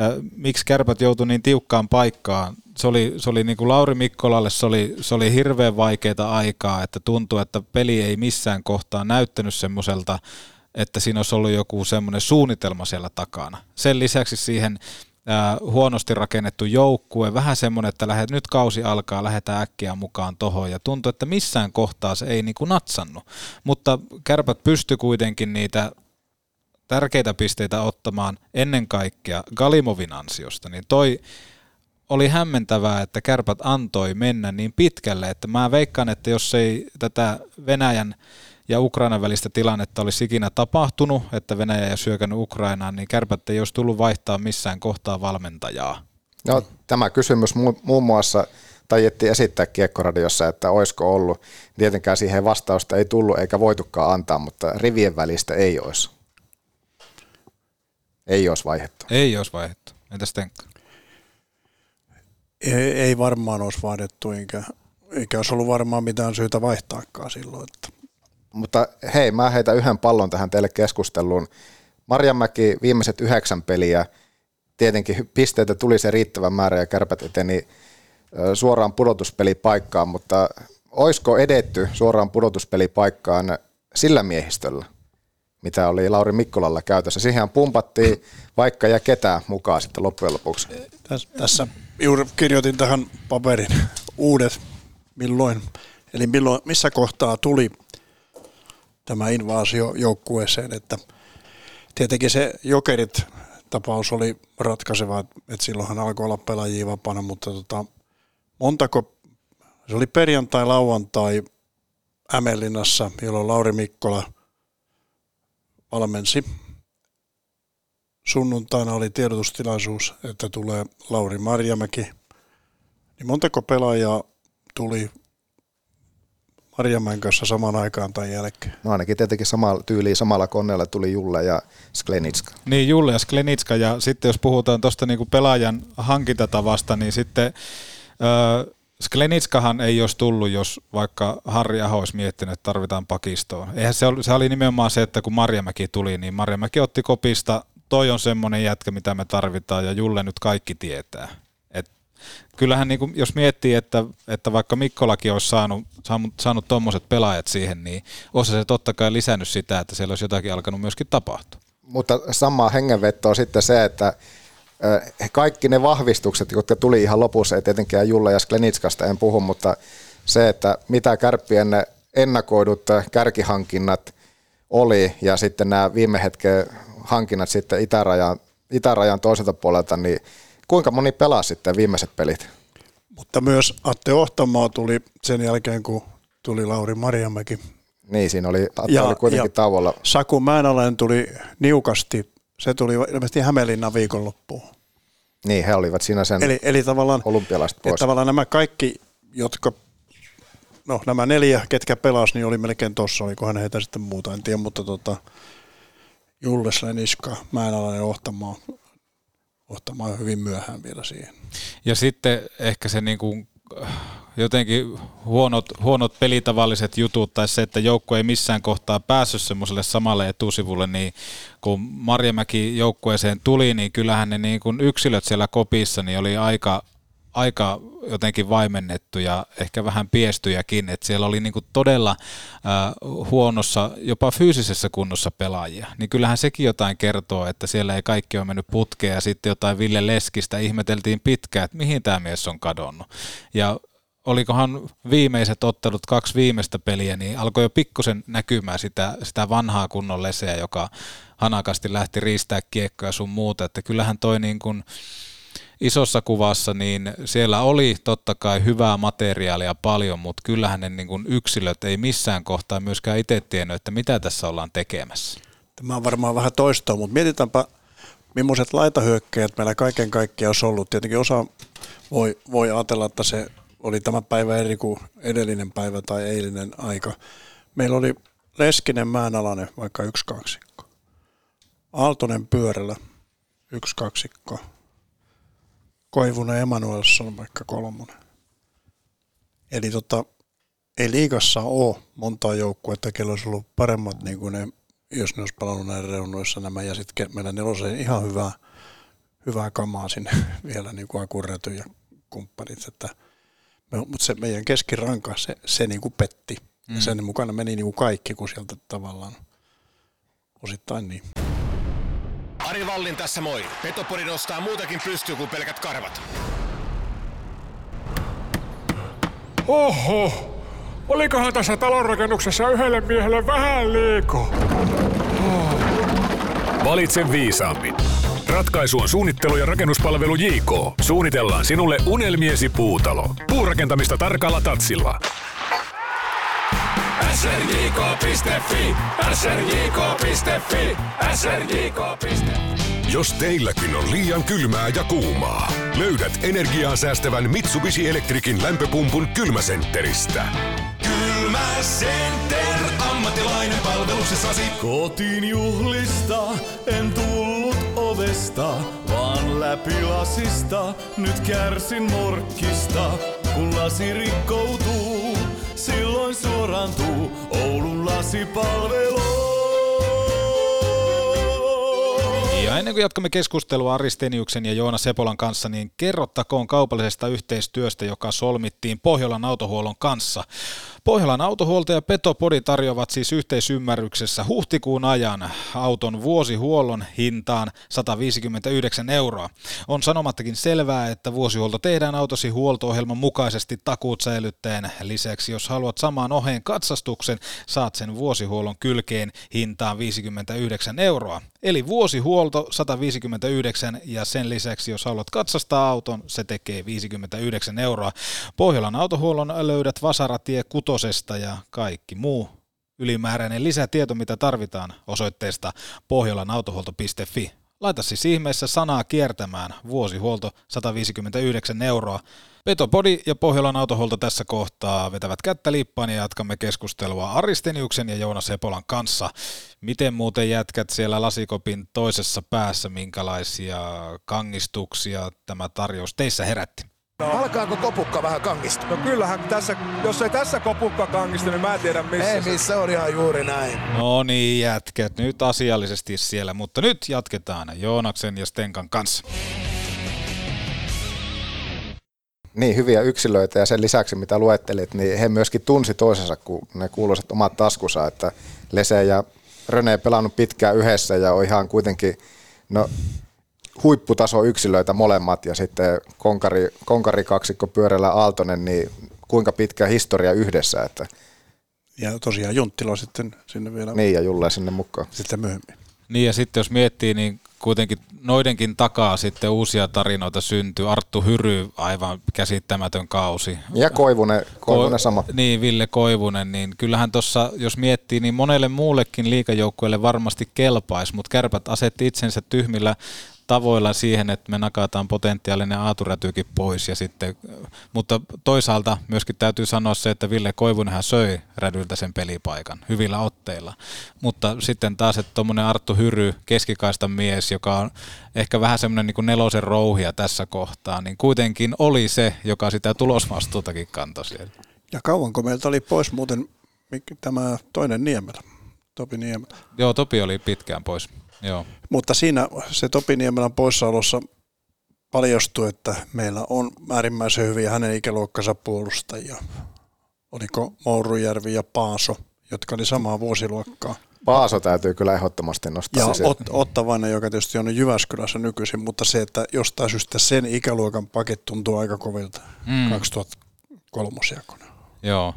[SPEAKER 4] äh, miksi kärpät joutui niin tiukkaan paikkaan, se oli, se oli niin kuin Lauri Mikkolalle, se oli, se oli hirveän vaikeaa aikaa, että tuntui, että peli ei missään kohtaa näyttänyt semmoiselta, että siinä olisi ollut joku semmoinen suunnitelma siellä takana. Sen lisäksi siihen huonosti rakennettu joukkue, vähän semmoinen, että lähdet, nyt kausi alkaa, lähdetään äkkiä mukaan tohon, ja tuntui, että missään kohtaa se ei niin kuin natsannut. Mutta kärpät pysty kuitenkin niitä tärkeitä pisteitä ottamaan ennen kaikkea Galimovin ansiosta, niin toi oli hämmentävää, että kärpät antoi mennä niin pitkälle, että mä veikkaan, että jos ei tätä Venäjän ja Ukrainan välistä tilannetta olisi ikinä tapahtunut, että Venäjä ei syökännyt Ukrainaan, niin kärpät ei olisi tullut vaihtaa missään kohtaa valmentajaa.
[SPEAKER 5] No, tämä kysymys mu- muun muassa tajettiin esittää Kiekkoradiossa, että olisiko ollut. Tietenkään siihen vastausta ei tullut eikä voitukaan antaa, mutta rivien välistä ei olisi. Ei olisi vaihdettu.
[SPEAKER 4] Ei olisi vaihdettu. Entäs Tenkka?
[SPEAKER 6] Ei, ei varmaan olisi vaihdettu, eikä, eikä olisi ollut varmaan mitään syytä vaihtaakaan silloin. Että.
[SPEAKER 5] Mutta hei, mä heitän yhden pallon tähän teille keskusteluun. Marjamäki viimeiset yhdeksän peliä, tietenkin pisteitä tuli se riittävä määrä ja kärpät eteni suoraan pudotuspelipaikkaan, mutta oisko edetty suoraan pudotuspelipaikkaan sillä miehistöllä, mitä oli Lauri Mikkolalla käytössä? Siihen pumpattiin vaikka ja ketään mukaan sitten loppujen lopuksi.
[SPEAKER 6] Tässä juuri kirjoitin tähän paperin uudet, milloin, eli milloin, missä kohtaa tuli tämä invaasio joukkueeseen, että tietenkin se jokerit tapaus oli ratkaiseva, että silloinhan alkoi olla pelaajia vapaana, mutta tota, montako, se oli perjantai, lauantai Ämelinnassa, jolloin Lauri Mikkola valmensi. Sunnuntaina oli tiedotustilaisuus, että tulee Lauri Marjamäki. Niin montako pelaajaa tuli Marjamäen kanssa samaan aikaan tai jälkeen?
[SPEAKER 5] No ainakin tietenkin sama, tyyliin samalla koneella tuli Julle ja Sklenitska.
[SPEAKER 4] Niin, Julle ja Sklenitska. Ja sitten jos puhutaan tuosta niinku pelaajan hankintatavasta, niin sitten öö, Sklenitskahan ei olisi tullut, jos vaikka Harri Aho olisi miettinyt, että tarvitaan pakistoon. Eihän se, oli, se oli nimenomaan se, että kun Marjamäki tuli, niin Marjamäki otti kopista, toi on semmoinen jätkä, mitä me tarvitaan, ja Julle nyt kaikki tietää. Kyllähän niin kuin, jos miettii, että, että vaikka Mikkolakin olisi saanut, saanut, tuommoiset pelaajat siihen, niin olisi se totta kai lisännyt sitä, että siellä olisi jotakin alkanut myöskin tapahtua.
[SPEAKER 5] Mutta samaa on sitten se, että kaikki ne vahvistukset, jotka tuli ihan lopussa, ei tietenkään Julla ja Sklenitskasta en puhu, mutta se, että mitä kärppien ennakoidut kärkihankinnat oli ja sitten nämä viime hetken hankinnat sitten itärajan, itärajan toiselta puolelta, niin kuinka moni pelasi sitten viimeiset pelit?
[SPEAKER 6] Mutta myös Atte Ohtamaa tuli sen jälkeen, kun tuli Lauri Marjamäki.
[SPEAKER 5] Niin, siinä oli, Atte ja, oli kuitenkin ja tauolla.
[SPEAKER 6] Saku Määnalainen tuli niukasti se tuli ilmeisesti Hämeenlinnan viikonloppuun.
[SPEAKER 5] Niin, he olivat siinä sen
[SPEAKER 6] eli, eli tavallaan,
[SPEAKER 5] olympialaiset pois.
[SPEAKER 6] Tavallaan nämä kaikki, jotka, no nämä neljä, ketkä pelasivat, niin oli melkein tossa, olikohan heitä sitten muuta, en tiedä, mutta tota, Julles, Leniska, Mäenalainen, Ohtamaa, Ohtamaa hyvin myöhään vielä siihen.
[SPEAKER 4] Ja sitten ehkä se niin kuin jotenkin huonot, huonot pelitavalliset jutut tai se, että joukko ei missään kohtaa päässyt semmoiselle samalle etusivulle, niin kun Marjamäki joukkueeseen tuli, niin kyllähän ne niin kuin yksilöt siellä kopissa niin oli aika, aika jotenkin vaimennettu ja ehkä vähän piestyjäkin, että siellä oli niin todella äh, huonossa, jopa fyysisessä kunnossa pelaajia. Niin kyllähän sekin jotain kertoo, että siellä ei kaikki ole mennyt putkeen ja sitten jotain Ville Leskistä ihmeteltiin pitkään, että mihin tämä mies on kadonnut. Ja olikohan viimeiset ottelut, kaksi viimeistä peliä, niin alkoi jo pikkusen näkymään sitä, sitä vanhaa kunnon leseä, joka hanakasti lähti riistää kiekkoja sun muuta, että kyllähän toi niin kuin isossa kuvassa, niin siellä oli totta kai hyvää materiaalia paljon, mutta kyllähän ne niin kuin yksilöt ei missään kohtaa myöskään itse tiennyt, että mitä tässä ollaan tekemässä.
[SPEAKER 6] Tämä on varmaan vähän toistoa, mutta mietitäänpä, millaiset laitahyökkäjät meillä kaiken kaikkiaan olisi ollut. Tietenkin osa voi, voi ajatella, että se oli tämä päivä eri kuin edellinen päivä tai eilinen aika. Meillä oli Leskinen Määnalainen vaikka yksi kaksikko. Aaltonen pyörällä yksi kaksikko. Koivunen Emanuelsson vaikka kolmonen. Eli tota, ei liigassa ole montaa joukkuetta, kello olisi ollut paremmat, niin kuin ne, jos ne olisi palannut näin reunoissa nämä, ja sitten meillä neloseen ihan hyvää, hyvää kamaa sinne vielä, niin kuin Akurrety ja kumppanit, että me, mutta se meidän keskiranka, se, se niin kuin petti. Mm. Ja sen mukana meni niin kuin kaikki, kun sieltä tavallaan osittain niin.
[SPEAKER 7] Ari Vallin tässä moi. Petopori nostaa muutakin pystyy kuin pelkät karvat.
[SPEAKER 8] Oho, olikohan tässä talonrakennuksessa yhdelle miehelle vähän liikaa?
[SPEAKER 9] Valitse viisaammin. Ratkaisu on suunnittelu ja rakennuspalvelu JK. Suunnitellaan sinulle unelmiesi puutalo. Puurakentamista tarkalla tatsilla.
[SPEAKER 7] srjk.fi, srjk.fi, srjk.fi. Jos teilläkin on liian kylmää ja kuumaa, löydät energiaa säästävän Mitsubishi Electricin lämpöpumpun kylmäsentteristä. Kylmäcenter, ammattilainen palveluksessasi.
[SPEAKER 10] Kotiin juhlista en tullut ovesta, vaan läpi lasista. Nyt kärsin morkkista, kun lasi rikkoutuu. Silloin suorantuu Oulun lasipalvelu.
[SPEAKER 4] Ja ennen kuin jatkamme keskustelua Aristeniuksen ja Joona Sepolan kanssa, niin kerrottakoon kaupallisesta yhteistyöstä, joka solmittiin Pohjolan autohuollon kanssa. Pohjolan autohuolto ja Petopodi tarjoavat siis yhteisymmärryksessä huhtikuun ajan auton vuosihuollon hintaan 159 euroa. On sanomattakin selvää, että vuosihuolto tehdään autosi huolto-ohjelman mukaisesti takuut säilyttäen. Lisäksi jos haluat samaan oheen katsastuksen, saat sen vuosihuollon kylkeen hintaan 59 euroa. Eli vuosihuolto 159 ja sen lisäksi jos haluat katsastaa auton, se tekee 59 euroa. Pohjolan autohuollon löydät Vasaratie kutosesta ja kaikki muu ylimääräinen lisätieto, mitä tarvitaan osoitteesta pohjolanautohuolto.fi. Laita siis ihmeessä sanaa kiertämään. Vuosihuolto 159 euroa. Petopodi ja Pohjolan autohuolto tässä kohtaa vetävät kättä lippaan ja jatkamme keskustelua Aristeniuksen ja Joonas Sepolan kanssa. Miten muuten jätkät siellä lasikopin toisessa päässä, minkälaisia kangistuksia tämä tarjous teissä herätti?
[SPEAKER 11] No. Alkaako kopukka vähän kangista?
[SPEAKER 1] No kyllähän tässä, jos ei tässä kopukka kangista, niin mä en tiedä missä.
[SPEAKER 11] Ei missä, on ihan juuri näin.
[SPEAKER 4] No niin jätkät, nyt asiallisesti siellä, mutta nyt jatketaan Joonaksen ja Stenkan kanssa.
[SPEAKER 5] Niin, hyviä yksilöitä ja sen lisäksi mitä luettelit, niin he myöskin tunsi toisensa, kun ne kuuluiset omat taskussa, että Lese ja Röne pelannut pitkään yhdessä ja on ihan kuitenkin, no huipputaso yksilöitä molemmat ja sitten konkari, konkari kaksikko pyörällä Aaltonen, niin kuinka pitkä historia yhdessä. Että
[SPEAKER 6] ja tosiaan Junttila sitten sinne vielä.
[SPEAKER 5] Niin ja Julle sinne mukaan.
[SPEAKER 6] Sitten myöhemmin.
[SPEAKER 4] Niin ja sitten jos miettii, niin kuitenkin noidenkin takaa sitten uusia tarinoita syntyy. Arttu Hyry, aivan käsittämätön kausi.
[SPEAKER 5] Ja Koivunen, Koivunen Ko- sama.
[SPEAKER 4] Niin, Ville Koivunen, niin kyllähän tuossa, jos miettii, niin monelle muullekin liikajoukkueelle varmasti kelpaisi, mutta kärpät asetti itsensä tyhmillä tavoilla siihen, että me nakataan potentiaalinen aaturätykin pois. Ja sitten, mutta toisaalta myöskin täytyy sanoa se, että Ville Koivunenhan söi rädyltä sen pelipaikan hyvillä otteilla. Mutta sitten taas, että tuommoinen Arttu Hyry, keskikaistan mies, joka on ehkä vähän semmoinen niin nelosen rouhia tässä kohtaa, niin kuitenkin oli se, joka sitä tulosvastuutakin kantoi siellä.
[SPEAKER 6] Ja kauanko meiltä oli pois muuten tämä toinen Niemelä, Topi Niemelä?
[SPEAKER 4] Joo, Topi oli pitkään pois. Joo.
[SPEAKER 6] Mutta siinä se Topi Niemelän poissaolossa paljastui, että meillä on äärimmäisen hyviä hänen ikäluokkansa puolustajia. Oliko Mourujärvi ja Paaso, jotka oli samaa vuosiluokkaa.
[SPEAKER 5] Paaso täytyy kyllä ehdottomasti nostaa.
[SPEAKER 6] Ja Ot, Ottavainen, joka tietysti on Jyväskylässä nykyisin, mutta se, että jostain syystä sen ikäluokan paket tuntuu aika kovilta mm. 2003 jakona.
[SPEAKER 4] Joo,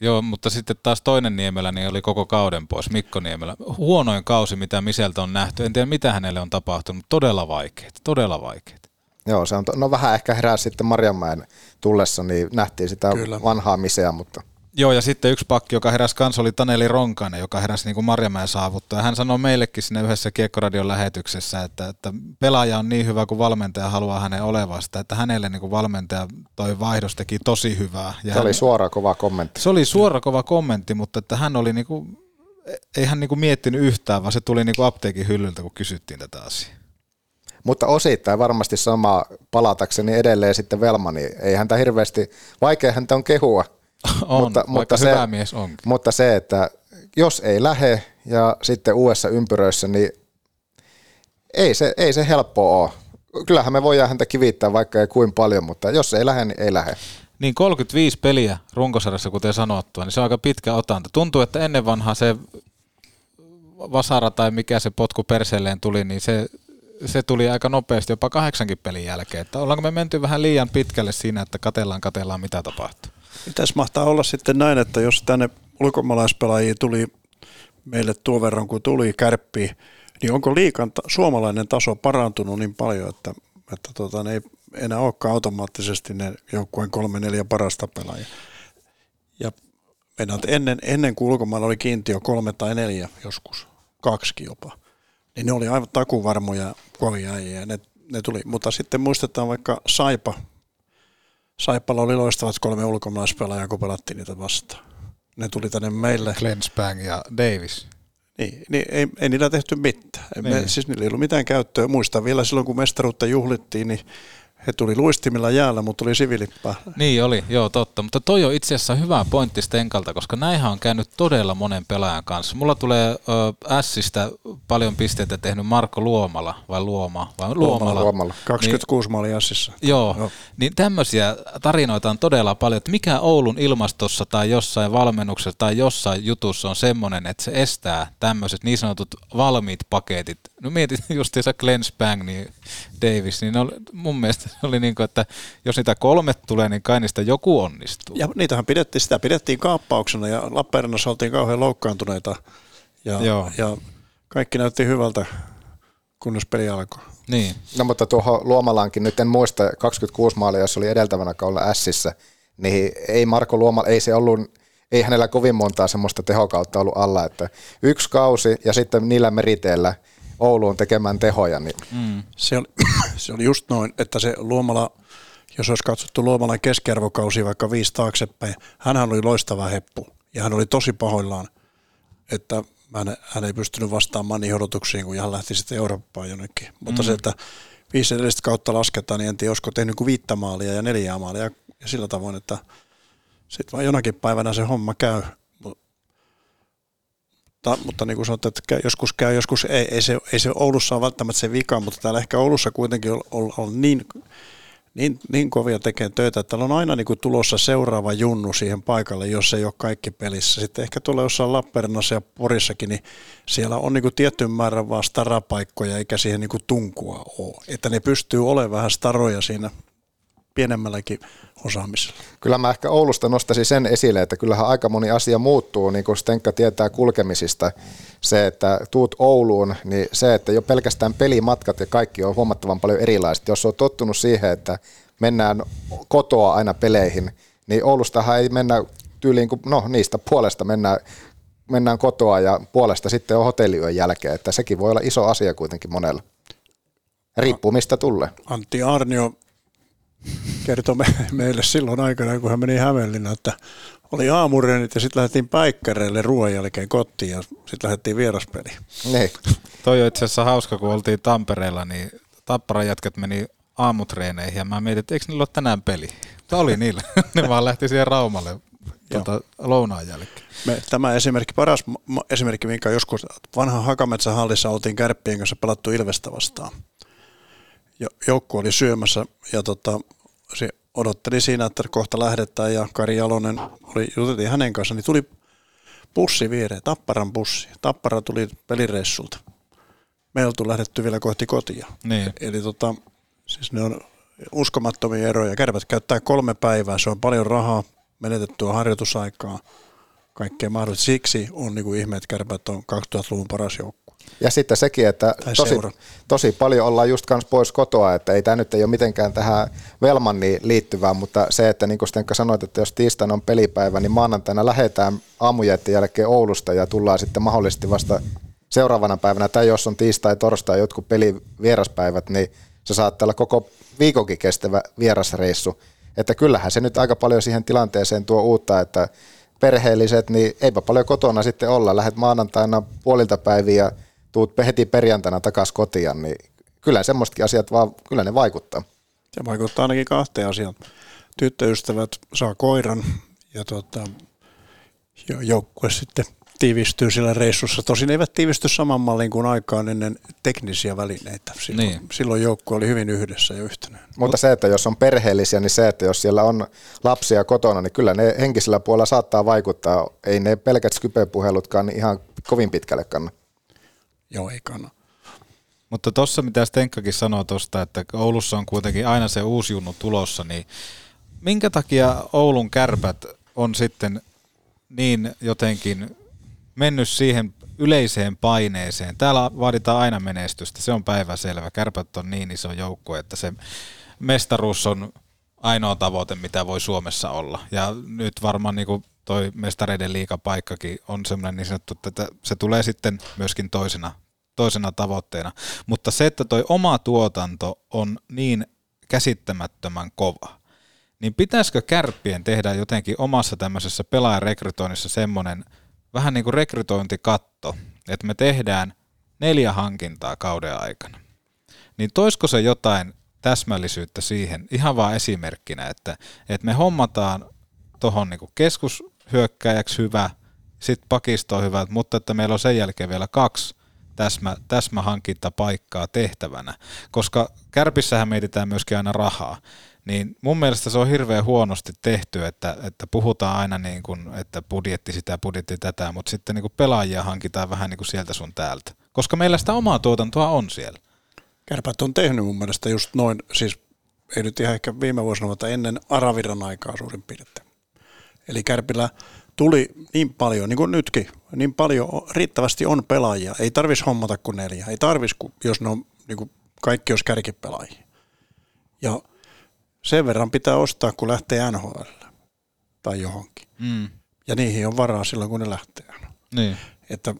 [SPEAKER 4] Joo, mutta sitten taas toinen Niemelä niin oli koko kauden pois, Mikko Niemelä. Huonoin kausi, mitä Miseltä on nähty. En tiedä, mitä hänelle on tapahtunut. Todella vaikeet, todella vaikeet.
[SPEAKER 5] Joo, se on, to- no vähän ehkä herää sitten Marjanmäen tullessa, niin nähtiin sitä Kyllä. vanhaa Misea, mutta –
[SPEAKER 4] Joo, ja sitten yksi pakki, joka heräsi kanssa, oli Taneli Ronkainen, joka heräsi niin kuin Marjamäen saavuttaa. Hän sanoi meillekin sinne yhdessä Kiekkoradion lähetyksessä, että, että pelaaja on niin hyvä kuin valmentaja haluaa hänen olevasta, että hänelle niin kuin valmentaja toi vaihdos teki tosi hyvää.
[SPEAKER 5] Ja se hän, oli suora kova kommentti.
[SPEAKER 4] Se oli suora kova kommentti, mutta että hän oli niin kuin ei hän niinku miettinyt yhtään, vaan se tuli niinku apteekin hyllyltä, kun kysyttiin tätä asiaa.
[SPEAKER 5] Mutta osittain varmasti sama palatakseni edelleen sitten Velma, niin ei häntä hirveästi, vaikea häntä on kehua.
[SPEAKER 4] On, mutta, mutta se, hyvä mies onkin.
[SPEAKER 5] Mutta se, että jos ei lähe ja sitten uudessa ympyröissä, niin ei se, ei se helppoa ole. Kyllähän me voidaan häntä kivittää vaikka ei kuin paljon, mutta jos ei lähde, niin ei lähde.
[SPEAKER 4] Niin 35 peliä runkosarjassa, kuten sanottua, niin se on aika pitkä otanta. Tuntuu, että ennen vanhaa se vasara tai mikä se potku perseelleen tuli, niin se, se tuli aika nopeasti jopa kahdeksankin pelin jälkeen. Että ollaanko me menty vähän liian pitkälle siinä, että katellaan, katellaan mitä tapahtuu?
[SPEAKER 6] Mitäs mahtaa olla sitten näin, että jos tänne ulkomaalaispelaajia tuli meille tuo verran kuin tuli kärppiä, niin onko liikan ta- suomalainen taso parantunut niin paljon, että, että tota, ne ei enää olekaan automaattisesti ne joukkueen kolme neljä parasta pelaajaa. Ja mennään, ennen, ennen kuin ulkomailla oli kiintiö kolme tai neljä joskus, kaksi jopa, niin ne oli aivan takuvarmoja kovia äijä. Ne, ne tuli. Mutta sitten muistetaan vaikka Saipa. Saipalla oli loistavat kolme ulkomaalaispelaajaa, kun pelattiin niitä vastaan. Ne tuli tänne meille.
[SPEAKER 4] Glensbang ja Davis.
[SPEAKER 6] Niin, niin ei, ei niillä tehty mitään. Niin. Me, siis niillä ei ollut mitään käyttöä. Muistan vielä silloin, kun mestaruutta juhlittiin, niin he tuli luistimilla jäällä, mutta tuli sivilippää.
[SPEAKER 4] Niin oli, joo totta. Mutta toi on itse asiassa hyvä pointti Stenkalta, koska näinhän on käynyt todella monen pelaajan kanssa. Mulla tulee ö, Sistä paljon pisteitä tehnyt Marko Luomala, vai Luoma? Vai Luomala.
[SPEAKER 5] Luomala.
[SPEAKER 6] 26 niin, maalia Assissa.
[SPEAKER 4] Joo, joo, niin tämmöisiä tarinoita on todella paljon, että mikä Oulun ilmastossa tai jossain valmennuksessa tai jossain jutussa on semmoinen, että se estää tämmöiset niin sanotut valmiit paketit. No mietit justiinsa Glenn Spang, niin Davis, niin oli, mun mielestä se oli niin kuin, että jos niitä kolme tulee, niin kai niistä joku onnistuu.
[SPEAKER 6] Ja niitähän pidettiin, sitä pidettiin kaappauksena ja Lappeenrannassa oltiin kauhean loukkaantuneita ja, Joo. ja kaikki näytti hyvältä, kunnes peli alkoi.
[SPEAKER 4] Niin.
[SPEAKER 5] No mutta tuohon Luomalaankin, nyt en muista 26 maalia, jos oli edeltävänä kaudella Sissä, niin ei Marko Luomala, ei se ollut ei hänellä kovin montaa semmoista tehokautta ollut alla, että yksi kausi ja sitten niillä meriteillä – Ouluun tekemään tehoja. Niin.
[SPEAKER 6] Mm. Se, oli, se oli just noin, että se Luomala, jos olisi katsottu Luomalan keskiarvokausi vaikka viisi taaksepäin, hän oli loistava heppu ja hän oli tosi pahoillaan, että hän, hän ei pystynyt vastaamaan niihin odotuksiin, kun hän lähti sitten Eurooppaan jonnekin. Mm. Mutta se, että viisi edellistä kautta lasketaan, niin en tiedä, olisiko tehnyt kuin viittä maalia ja neljää maalia ja sillä tavoin, että sitten vaan jonakin päivänä se homma käy mutta, mutta niin kuin sanot, että joskus käy, joskus ei, ei, se, ei se Oulussa ole välttämättä se vika, mutta täällä ehkä Oulussa kuitenkin on, on, on niin, niin, niin kovia tekee töitä, että täällä on aina niin kuin tulossa seuraava junnu siihen paikalle, jos ei ole kaikki pelissä. Sitten ehkä tulee jossain Lappeenrannassa ja Porissakin, niin siellä on niin kuin tietty määrä vaan starapaikkoja, eikä siihen niin kuin tunkua ole. Että ne pystyy olemaan vähän staroja siinä pienemmälläkin osaamisella.
[SPEAKER 5] Kyllä mä ehkä Oulusta nostaisin sen esille, että kyllähän aika moni asia muuttuu, niin kuin Stenka tietää kulkemisista. Se, että tuut Ouluun, niin se, että jo pelkästään pelimatkat ja kaikki on huomattavan paljon erilaiset. Jos on tottunut siihen, että mennään kotoa aina peleihin, niin Oulustahan ei mennä tyyliin, kuin, no niistä puolesta mennään mennään kotoa ja puolesta sitten on hotelliyön jälkeen, että sekin voi olla iso asia kuitenkin monella. Riippuu mistä tulee.
[SPEAKER 6] Antti Arnio kertoi me, meille silloin aikana, kun hän meni Hämeenlinna, että oli aamureenit ja sitten lähdettiin päikkäreille ruoan jälkeen kotiin ja sitten lähdettiin vieraspeliin.
[SPEAKER 5] Niin.
[SPEAKER 4] Toi on itse asiassa hauska, kun oltiin Tampereella, niin Tapparan jätkät meni aamutreeneihin ja mä mietin, että eikö niillä ole tänään peli? Tämä oli niillä. ne vaan lähti siihen Raumalle tuota, lounaan jälkeen.
[SPEAKER 6] Me, tämä esimerkki, paras esimerkki, minkä joskus vanha Hakametsän hallissa oltiin kärppien kanssa pelattu Ilvestä vastaan joukku oli syömässä ja tota, se odotteli siinä, että kohta lähdetään ja Kari Jalonen oli, juteltiin hänen kanssa, niin tuli bussi viereen, Tapparan bussi. Tappara tuli pelireissulta. Me oltu lähdetty vielä kohti kotia.
[SPEAKER 4] Niin.
[SPEAKER 6] Eli tota, siis ne on uskomattomia eroja. Kärpät käyttää kolme päivää, se on paljon rahaa, menetettyä harjoitusaikaa, kaikkea mahdollista. Siksi on niin kuin ihme, että kärpät on 2000-luvun paras joukko.
[SPEAKER 5] Ja sitten sekin, että tosi, tosi paljon ollaan just kans pois kotoa, että ei tämä nyt ei ole mitenkään tähän Velmanniin liittyvää, mutta se, että niin kuin Stenka sanoit, että jos tiistaina on pelipäivä, niin maanantaina lähdetään aamujaiden jälkeen Oulusta ja tullaan sitten mahdollisesti vasta seuraavana päivänä, tai jos on tiistai, torstai, jotkut peli vieraspäivät, niin se saattaa olla koko viikonkin kestävä vierasreissu. Että kyllähän se nyt aika paljon siihen tilanteeseen tuo uutta, että perheelliset, niin eipä paljon kotona sitten olla. Lähet maanantaina puolilta päiviä ja tuut heti perjantaina takaisin kotiin, niin kyllä semmoistakin asiat vaan, kyllä ne vaikuttaa.
[SPEAKER 6] Se vaikuttaa ainakin kahteen asiaan. Tyttöystävät saa koiran ja tota, joukkue sitten tiivistyy sillä reissussa. Tosin eivät tiivisty saman mallin kuin aikaan ennen teknisiä välineitä. Silloin, niin. silloin joukkue oli hyvin yhdessä ja yhtenäinen.
[SPEAKER 5] Mutta se, että jos on perheellisiä, niin se, että jos siellä on lapsia kotona, niin kyllä ne henkisellä puolella saattaa vaikuttaa. Ei ne pelkät skype-puhelutkaan niin ihan kovin pitkälle kanna.
[SPEAKER 6] Joo, ei kanna.
[SPEAKER 4] Mutta tuossa mitä Stenkkakin sanoi tuosta, että Oulussa on kuitenkin aina se uusi junnu tulossa, niin minkä takia Oulun kärpät on sitten niin jotenkin mennyt siihen yleiseen paineeseen. Täällä vaaditaan aina menestystä, se on päiväselvä. Kärpät on niin iso joukko, että se mestaruus on ainoa tavoite, mitä voi Suomessa olla. Ja nyt varmaan niin kuin toi mestareiden liikapaikkakin on semmoinen niin sanottu, että se tulee sitten myöskin toisena, toisena tavoitteena. Mutta se, että toi oma tuotanto on niin käsittämättömän kova, niin pitäisikö kärppien tehdä jotenkin omassa tämmöisessä pelaajarekrytoinnissa semmoinen – vähän niin kuin rekrytointikatto, että me tehdään neljä hankintaa kauden aikana. Niin toisko se jotain täsmällisyyttä siihen, ihan vaan esimerkkinä, että, että me hommataan tuohon niin keskushyökkäjäksi hyvä, sitten pakisto on hyvä, mutta että meillä on sen jälkeen vielä kaksi täsmä, täsmähankintapaikkaa tehtävänä, koska kärpissähän mietitään myöskin aina rahaa niin mun mielestä se on hirveän huonosti tehty, että, että puhutaan aina niin kuin, että budjetti sitä, budjetti tätä, mutta sitten niin kuin pelaajia hankitaan vähän niin kuin sieltä sun täältä. Koska meillä sitä omaa tuotantoa on siellä.
[SPEAKER 6] Kärpät on tehnyt mun mielestä just noin, siis ei nyt ihan ehkä viime vuosina, mutta ennen Araviran aikaa suurin piirtein. Eli Kärpillä tuli niin paljon, niin kuin nytkin, niin paljon, riittävästi on pelaajia. Ei tarvis hommata kuin neljä. Ei tarvis, jos ne on, niin kuin kaikki olisi kärkipelaajia. Ja sen verran pitää ostaa, kun lähtee NHL tai johonkin. Mm. Ja niihin on varaa silloin, kun ne lähtee.
[SPEAKER 4] Niin.
[SPEAKER 6] Että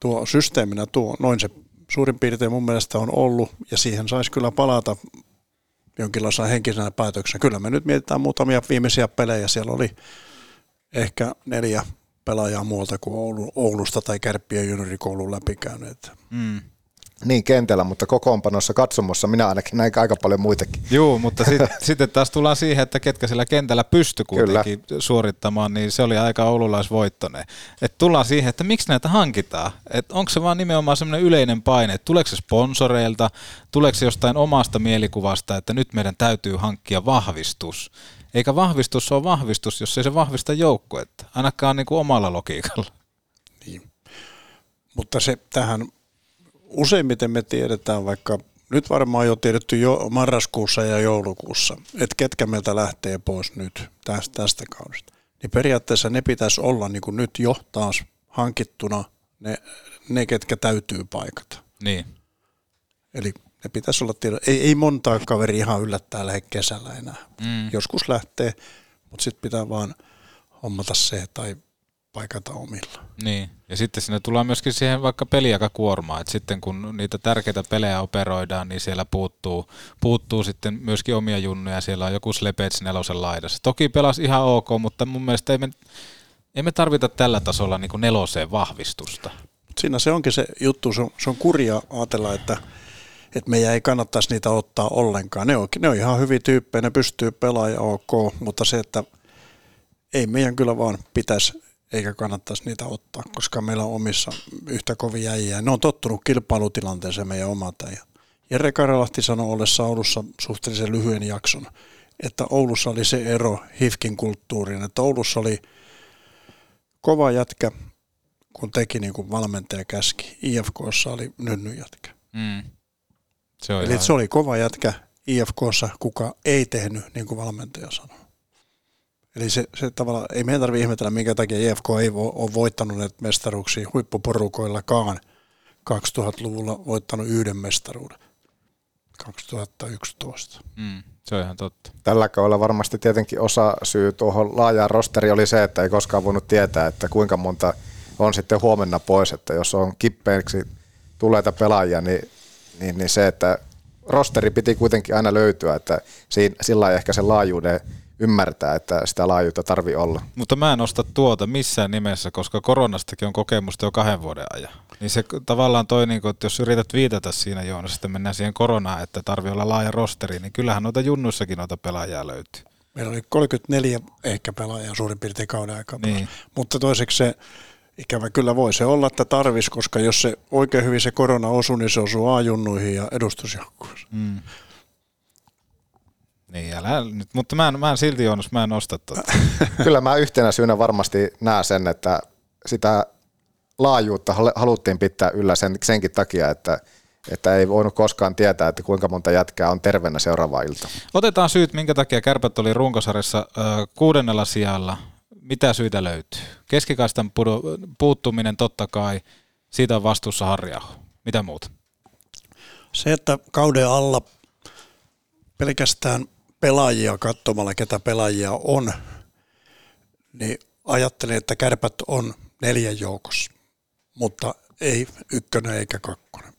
[SPEAKER 6] tuo systeeminä tuo, noin se suurin piirtein mun mielestä on ollut, ja siihen saisi kyllä palata jonkinlaisena henkisenä päätöksenä. Kyllä me nyt mietitään muutamia viimeisiä pelejä. Siellä oli ehkä neljä pelaajaa muualta kuin Oulu, Oulusta tai Kärppien juniorikoulun läpikäyneet.
[SPEAKER 4] Mm.
[SPEAKER 5] Niin kentällä, mutta kokoonpanossa katsomossa minä ainakin näin aika paljon muitakin.
[SPEAKER 4] Joo, mutta sitten sit taas tullaan siihen, että ketkä siellä kentällä pysty kuitenkin Kyllä. suorittamaan, niin se oli aika oululaisvoittoinen. Et tullaan siihen, että miksi näitä hankitaan. Et onko se vaan nimenomaan semmoinen yleinen paine, että tuleeko se sponsoreilta, tuleeko se jostain omasta mielikuvasta, että nyt meidän täytyy hankkia vahvistus. Eikä vahvistus ole vahvistus, jos ei se vahvista joukkuetta, ainakaan niin kuin omalla logiikalla.
[SPEAKER 6] Niin. Mutta se tähän useimmiten me tiedetään vaikka, nyt varmaan jo tiedetty jo marraskuussa ja joulukuussa, että ketkä meiltä lähtee pois nyt tästä, tästä kaudesta. Niin periaatteessa ne pitäisi olla niin kuin nyt jo taas hankittuna ne, ne, ketkä täytyy paikata.
[SPEAKER 4] Niin.
[SPEAKER 6] Eli ne pitäisi olla tiedo. Ei, ei montaa kaveri ihan yllättää lähde kesällä enää. Mm. Joskus lähtee, mutta sitten pitää vaan hommata se tai paikata omilla.
[SPEAKER 4] Niin, ja sitten sinne tullaan myöskin siihen vaikka peliaikakuormaa, että sitten kun niitä tärkeitä pelejä operoidaan, niin siellä puuttuu, puuttuu sitten myöskin omia junnuja, siellä on joku Slepets nelosen laidassa. Toki pelas ihan ok, mutta mun mielestä ei me, ei me tarvita tällä tasolla niin kuin neloseen vahvistusta.
[SPEAKER 6] Siinä se onkin se juttu, se on, se on kurja ajatella, että että meidän ei kannattaisi niitä ottaa ollenkaan. Ne on, ne on ihan hyviä tyyppejä, ne pystyy pelaamaan ok, mutta se, että ei meidän kyllä vaan pitäisi eikä kannattaisi niitä ottaa, koska meillä on omissa yhtä kovia äijää. Ne on tottunut kilpailutilanteeseen meidän omat äijät. Jere Karalahti sanoi ollessa Oulussa suhteellisen lyhyen jakson, että Oulussa oli se ero HIFKin kulttuuriin, että Oulussa oli kova jätkä, kun teki niin kuin valmentaja käski. IFKssa oli nynny jätkä.
[SPEAKER 4] Mm. Se
[SPEAKER 6] Eli ihan... se oli kova jätkä IFKssa, kuka ei tehnyt niin kuin valmentaja sanoi. Eli se, se tavalla, ei meidän tarvitse ihmetellä, minkä takia IFK ei vo, ole voittanut näitä mestaruuksia huippuporukoillakaan 2000-luvulla voittanut yhden mestaruuden. 2011.
[SPEAKER 4] Mm, se on ihan totta.
[SPEAKER 5] Tällä kaudella varmasti tietenkin osa syy tuohon laajaan rosteri oli se, että ei koskaan voinut tietää, että kuinka monta on sitten huomenna pois, että jos on kippeeksi tuleita pelaajia, niin, niin, niin se, että rosteri piti kuitenkin aina löytyä, että siinä, sillä ehkä sen laajuuden ymmärtää, että sitä laajuutta tarvii olla.
[SPEAKER 4] Mutta mä en osta tuota missään nimessä, koska koronastakin on kokemusta jo kahden vuoden ajan. Niin se tavallaan toi, niin kun, että jos yrität viitata siinä Joonas, että mennään siihen koronaan, että tarvii olla laaja rosteri, niin kyllähän noita junnuissakin noita pelaajia löytyy.
[SPEAKER 6] Meillä oli 34 ehkä pelaajaa suurin piirtein kauden aikaa.
[SPEAKER 4] Niin.
[SPEAKER 6] Mutta toiseksi se, ikävä kyllä voi se olla, että tarvis, koska jos se oikein hyvin se korona osuu, niin se osuu A-junnuihin ja edustusjoukkueeseen.
[SPEAKER 4] Mm. Niin, älä, nyt, mutta mä en, mä en silti Joonas, mä en osta tuota.
[SPEAKER 5] Kyllä mä yhtenä syynä varmasti näen sen, että sitä laajuutta hal- haluttiin pitää yllä sen, senkin takia, että, että ei voinut koskaan tietää, että kuinka monta jätkää on terveenä seuraava ilta.
[SPEAKER 4] Otetaan syyt, minkä takia kärpät oli runkosarjassa ö, kuudennella sijalla. Mitä syitä löytyy? Keskikaistan puuttuminen totta kai, siitä on vastuussa Harjaho. Mitä muuta?
[SPEAKER 6] Se, että kauden alla pelkästään pelaajia katsomalla, ketä pelaajia on, niin ajattelin, että kärpät on neljän joukossa, mutta ei ykkönen eikä kakkonen.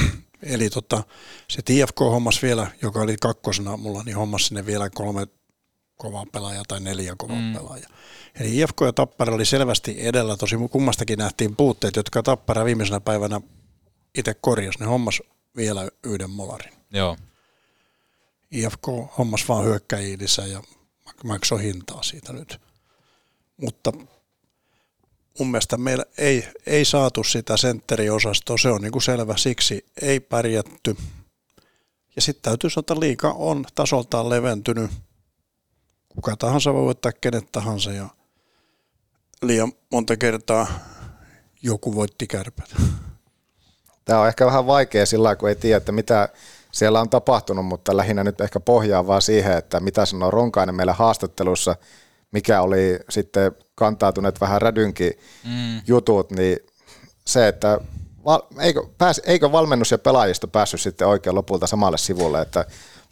[SPEAKER 6] Eli tota, se TFK hommas vielä, joka oli kakkosena mulla, niin hommas sinne vielä kolme kovaa pelaajaa tai neljä kovaa mm. pelaajaa. Eli IFK ja Tappara oli selvästi edellä, tosi kummastakin nähtiin puutteet, jotka Tappara viimeisenä päivänä itse korjasi. Ne hommas vielä yhden molarin.
[SPEAKER 4] Joo.
[SPEAKER 6] IFK hommas vaan hyökkäjiä lisää ja maksoi hintaa siitä nyt. Mutta mun mielestä meillä ei, ei saatu sitä sentteriosastoa, se on niin kuin selvä, siksi ei pärjätty. Ja sitten täytyy sanoa, että liika on tasoltaan leventynyt. Kuka tahansa voi voittaa kenet tahansa ja liian monta kertaa joku voitti kärpät.
[SPEAKER 5] Tämä on ehkä vähän vaikea sillä kun ei tiedä, että mitä siellä on tapahtunut, mutta lähinnä nyt ehkä pohjaa vaan siihen, että mitä sanoo Ronkainen meillä haastattelussa, mikä oli sitten kantautuneet vähän rädynkin mm. jutut, niin se, että eikö, pääs, eikö valmennus ja pelaajista päässyt sitten oikein lopulta samalle sivulle, että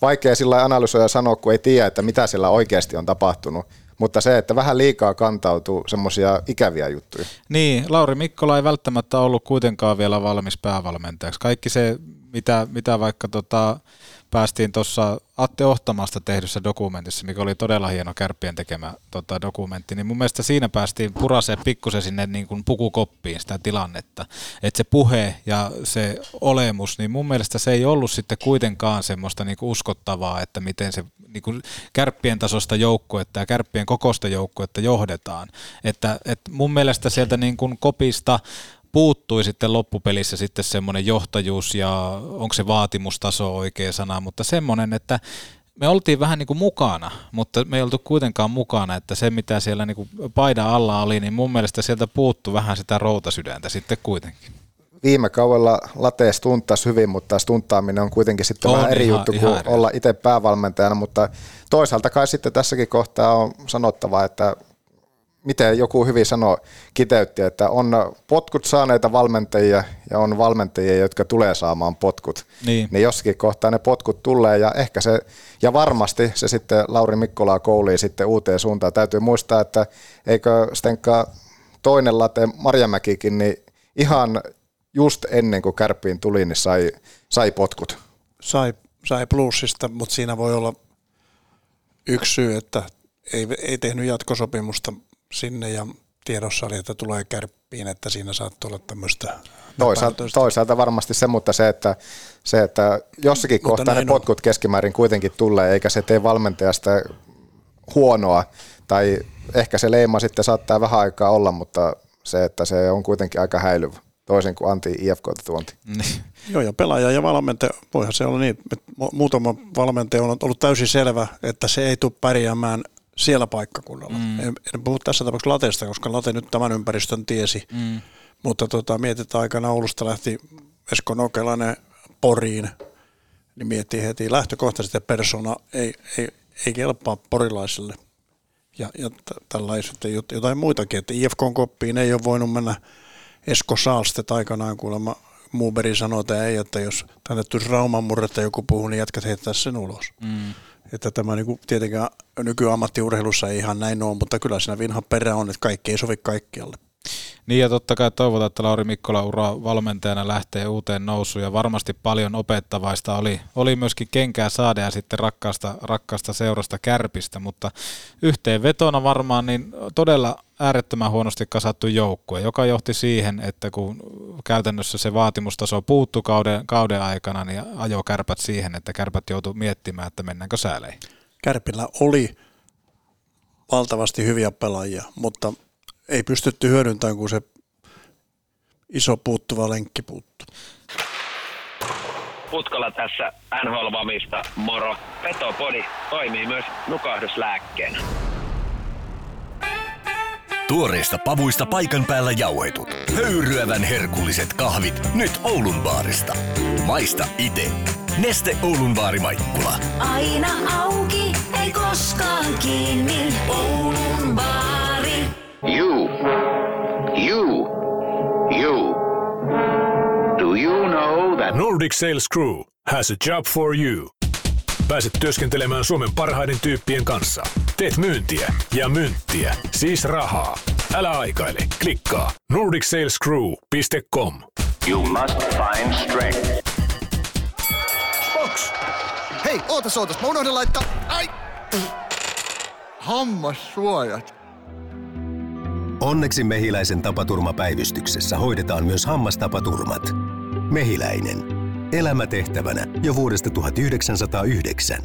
[SPEAKER 5] vaikea sillä analysoida sanoa, kun ei tiedä, että mitä siellä oikeasti on tapahtunut, mutta se, että vähän liikaa kantautuu semmoisia ikäviä juttuja.
[SPEAKER 4] Niin, Lauri Mikkola ei välttämättä ollut kuitenkaan vielä valmis päävalmentajaksi. Kaikki se, mitä, mitä vaikka tota, päästiin tuossa Atte Ohtamasta tehdyssä dokumentissa, mikä oli todella hieno kärppien tekemä tota, dokumentti, niin mun mielestä siinä päästiin puraseen pikkusen sinne niin kuin pukukoppiin sitä tilannetta. Että se puhe ja se olemus, niin mun mielestä se ei ollut sitten kuitenkaan semmoista niin kuin uskottavaa, että miten se niin kuin kärppien tasosta joukkuetta ja kärppien kokosta joukkuetta johdetaan. Että, että mun mielestä sieltä niin kuin kopista puuttui sitten loppupelissä sitten semmoinen johtajuus ja onko se vaatimustaso oikea sana, mutta semmoinen, että me oltiin vähän niin kuin mukana, mutta me ei oltu kuitenkaan mukana, että se mitä siellä niin kuin paidan alla oli, niin mun mielestä sieltä puuttu vähän sitä routasydäntä sitten kuitenkin.
[SPEAKER 5] Viime kaudella Late stunttasi hyvin, mutta stunttaaminen on kuitenkin sitten on vähän eri ihan, juttu kuin ihan olla itse päävalmentajana, mutta toisaalta kai sitten tässäkin kohtaa on sanottava, että miten joku hyvin sanoi, kiteytti, että on potkut saaneita valmentajia ja on valmentajia, jotka tulee saamaan potkut.
[SPEAKER 4] Niin.
[SPEAKER 5] niin jossakin kohtaa ne potkut tulee ja ehkä se, ja varmasti se sitten Lauri Mikkolaa koulii sitten uuteen suuntaan. Täytyy muistaa, että eikö Stenka toinen late Marjamäkikin, niin ihan just ennen kuin kärppiin tuli, niin sai, sai potkut.
[SPEAKER 6] Sai, sai plussista, mutta siinä voi olla yksi syy, että ei, ei tehnyt jatkosopimusta sinne ja tiedossa oli, että tulee kärppiin, että siinä saattoi olla tämmöistä
[SPEAKER 5] Toisaalta, toisaalta varmasti se, mutta se, että, se, että jossakin mutta kohtaa ne potkut on. keskimäärin kuitenkin tulee, eikä se tee valmentajasta huonoa, tai ehkä se leima sitten saattaa vähän aikaa olla, mutta se, että se on kuitenkin aika häilyvä, toisin kuin anti IFK tuonti.
[SPEAKER 4] Niin.
[SPEAKER 6] Joo, ja pelaaja ja valmentaja, voihan se olla niin, että muutama valmentaja on ollut täysin selvä, että se ei tule pärjäämään siellä paikkakunnalla. Mm. En, en puhu tässä tapauksessa Latesta, koska Late nyt tämän ympäristön tiesi, mm. mutta tota, mietitään aikana Oulusta lähti Esko Nokelainen Poriin, niin miettii heti lähtökohtaisesti, että persona ei, ei, ei kelpaa porilaisille. Ja, ja tällaiset jotain muitakin, että IFK-koppiin ei ole voinut mennä Esko Saalstet aikanaan kuulemma Muuberi sanoi, että ei, että jos tänne tulisi Rauman murretta joku puhuu, niin jätkät heittää sen ulos. Mm. Että tämä niin kuin, tietenkään nykyammattiurheilussa ei ihan näin ole, mutta kyllä siinä vinha perä on, että kaikki ei sovi kaikkialle.
[SPEAKER 4] Niin ja totta kai toivotaan, että Lauri Mikkola ura valmentajana lähtee uuteen nousuun ja varmasti paljon opettavaista oli, oli myöskin kenkää saada ja sitten rakkaasta, rakkaasta seurasta kärpistä, mutta yhteenvetona varmaan niin todella äärettömän huonosti kasattu joukkue, joka johti siihen, että kun käytännössä se vaatimustaso puuttu kauden, kauden aikana, niin ajo kärpät siihen, että kärpät joutu miettimään, että mennäänkö sääleihin.
[SPEAKER 6] Kärpillä oli valtavasti hyviä pelaajia, mutta ei pystytty hyödyntämään, kun se iso puuttuva lenkki puuttu.
[SPEAKER 12] Putkala tässä NHL-vamista, moro. Petopodi toimii myös nukahduslääkkeenä.
[SPEAKER 13] Tuoreista pavuista paikan päällä jauhetut. Höyryävän herkulliset kahvit nyt Oulun baarista. Maista ite. Neste Oulun baari Maikkula.
[SPEAKER 14] Aina auki, ei koskaan kiinni. Oulun baari.
[SPEAKER 15] You. You. You. Do you know that...
[SPEAKER 9] Nordic Sales Crew has a job for you. Pääset työskentelemään Suomen parhaiden tyyppien kanssa. Teet myyntiä ja myyntiä, siis rahaa. Älä aikaile, klikkaa nordicsalescrew.com.
[SPEAKER 15] You must find strength.
[SPEAKER 16] Box! Hei, ootas ootas, mä unohdin laittaa... Ai! Hammassuojat.
[SPEAKER 17] Onneksi Mehiläisen tapaturmapäivystyksessä hoidetaan myös hammastapaturmat. Mehiläinen. Elämätehtävänä jo vuodesta 1909.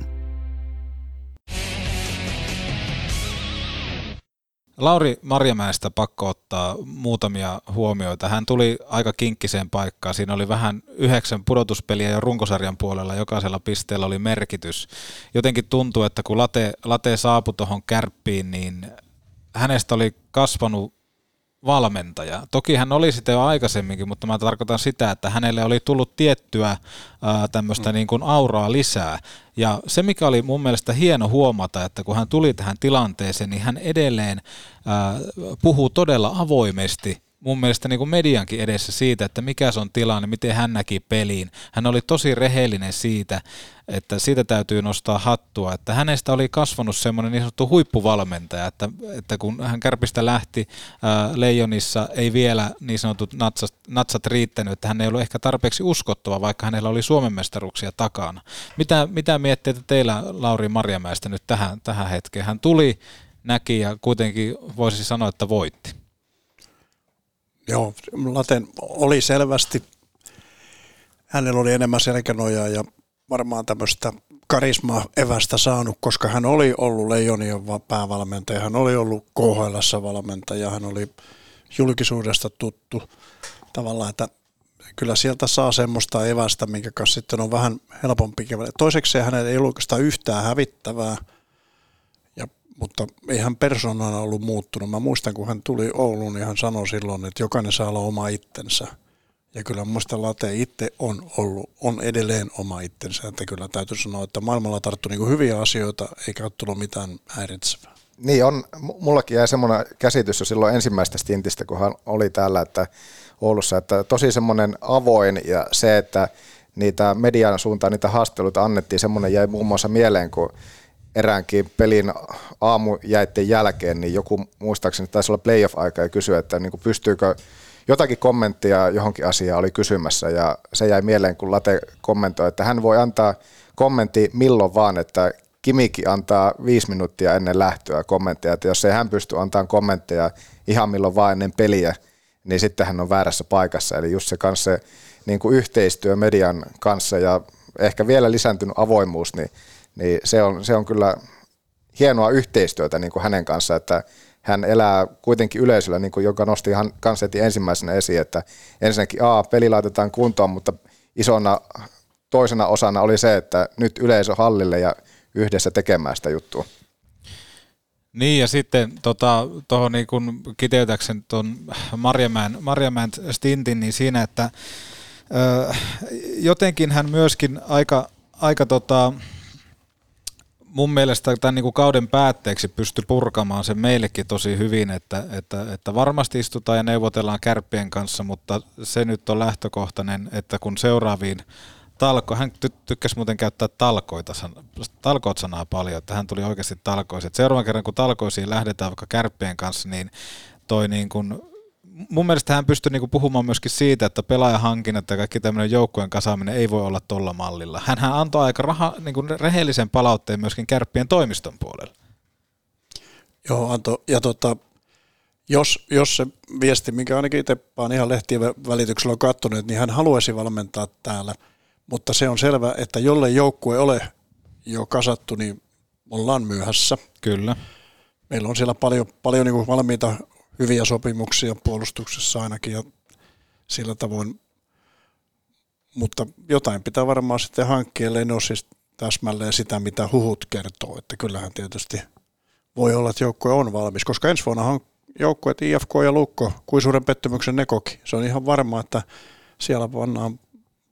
[SPEAKER 4] Lauri Marjamäestä pakko ottaa muutamia huomioita. Hän tuli aika kinkkiseen paikkaan. Siinä oli vähän yhdeksän pudotuspeliä ja runkosarjan puolella jokaisella pisteellä oli merkitys. Jotenkin tuntuu, että kun Late, Late saapui tuohon kärppiin, niin hänestä oli kasvanut valmentaja. Toki hän oli sitä jo aikaisemminkin, mutta mä tarkoitan sitä, että hänelle oli tullut tiettyä tämmöistä mm. niin kuin auraa lisää. Ja se, mikä oli mun mielestä hieno huomata, että kun hän tuli tähän tilanteeseen, niin hän edelleen ää, puhuu todella avoimesti mun mielestä niin kuin mediankin edessä siitä, että mikä se on tilanne, miten hän näki peliin. Hän oli tosi rehellinen siitä, että siitä täytyy nostaa hattua, että hänestä oli kasvanut semmoinen niin sanottu huippuvalmentaja, että, että kun hän kärpistä lähti ää, Leijonissa, ei vielä niin sanotut natsat, natsat riittänyt, että hän ei ollut ehkä tarpeeksi uskottava, vaikka hänellä oli Suomen mestaruksia takana. Mitä, mitä mietteitä teillä Lauri Marjamäestä nyt tähän, tähän hetkeen? Hän tuli, näki ja kuitenkin voisi sanoa, että voitti.
[SPEAKER 6] Joo, Laten oli selvästi, hänellä oli enemmän selkänojaa ja varmaan tämmöistä karismaa evästä saanut, koska hän oli ollut Leijonien päävalmentaja, hän oli ollut KHL valmentaja, hän oli julkisuudesta tuttu tavallaan, että kyllä sieltä saa semmoista evästä, minkä kanssa sitten on vähän helpompi kävellä. Toiseksi hänellä ei ollut oikeastaan yhtään hävittävää, mutta ei hän persoonana ollut muuttunut. Mä muistan, kun hän tuli Ouluun, niin hän sanoi silloin, että jokainen saa olla oma itsensä. Ja kyllä muista Late itse on ollut, on edelleen oma itsensä. Että kyllä täytyy sanoa, että maailmalla tarttuu niin hyviä asioita, eikä ole tullut mitään häiritsevää.
[SPEAKER 5] Niin on, mullakin jäi semmoinen käsitys jo silloin ensimmäistä stintistä, kun hän oli täällä että Oulussa, että tosi semmoinen avoin ja se, että niitä median suuntaan niitä haastatteluita annettiin, semmoinen jäi muun muassa mieleen, kun eräänkin pelin aamujäitten jälkeen, niin joku muistaakseni taisi olla playoff-aika ja kysyi, että niin kuin pystyykö jotakin kommenttia johonkin asiaan oli kysymässä ja se jäi mieleen, kun Late kommentoi, että hän voi antaa kommentti milloin vaan, että Kimiki antaa viisi minuuttia ennen lähtöä kommentteja, että jos ei hän pysty antamaan kommentteja ihan milloin vaan ennen peliä, niin sitten hän on väärässä paikassa. Eli just se kanssa se niin kuin yhteistyö median kanssa ja ehkä vielä lisääntynyt avoimuus, niin niin se on, se on kyllä hienoa yhteistyötä niin kuin hänen kanssa, että hän elää kuitenkin yleisöllä, niin kuin joka nosti ihan kanssa ensimmäisenä esiin, että ensinnäkin A, peli laitetaan kuntoon, mutta isona toisena osana oli se, että nyt yleisö hallille ja yhdessä tekemään sitä juttua.
[SPEAKER 4] Niin ja sitten tuohon tota, niin kun kiteytäksen tuon Marjamäen, Marjamäen stintin, niin siinä, että ö, jotenkin hän myöskin aika, aika tota, mun mielestä tämän niin kuin kauden päätteeksi pysty purkamaan se meillekin tosi hyvin, että, että, että varmasti istutaan ja neuvotellaan kärppien kanssa, mutta se nyt on lähtökohtainen, että kun seuraaviin talko, hän ty- tykkäsi muuten käyttää talkoita, talkoit sanaa paljon, että hän tuli oikeasti talkoisiin. Seuraavan kerran kun talkoisiin lähdetään vaikka kärppien kanssa, niin toi niin kuin mun mielestä hän pystyy niinku puhumaan myöskin siitä, että pelaajahankinnat ja kaikki tämmöinen joukkueen kasaaminen ei voi olla tolla mallilla. Hänhän antoi aika raha, niinku rehellisen palautteen myöskin kärppien toimiston puolella.
[SPEAKER 6] Joo, Anto, ja tota, jos, jos se viesti, minkä ainakin itse vaan ihan lehtien välityksellä on katsonut, niin hän haluaisi valmentaa täällä, mutta se on selvä, että jollei joukkue ole jo kasattu, niin ollaan myöhässä.
[SPEAKER 4] Kyllä.
[SPEAKER 6] Meillä on siellä paljon, paljon niin valmiita hyviä sopimuksia puolustuksessa ainakin ja sillä tavoin, mutta jotain pitää varmaan sitten hankkia, ellei ne ole siis täsmälleen sitä, mitä huhut kertoo, että kyllähän tietysti voi olla, että joukkue on valmis, koska ensi vuonna joukkueet IFK ja Lukko, kuin suuren pettymyksen ne koki. Se on ihan varma, että siellä pannaan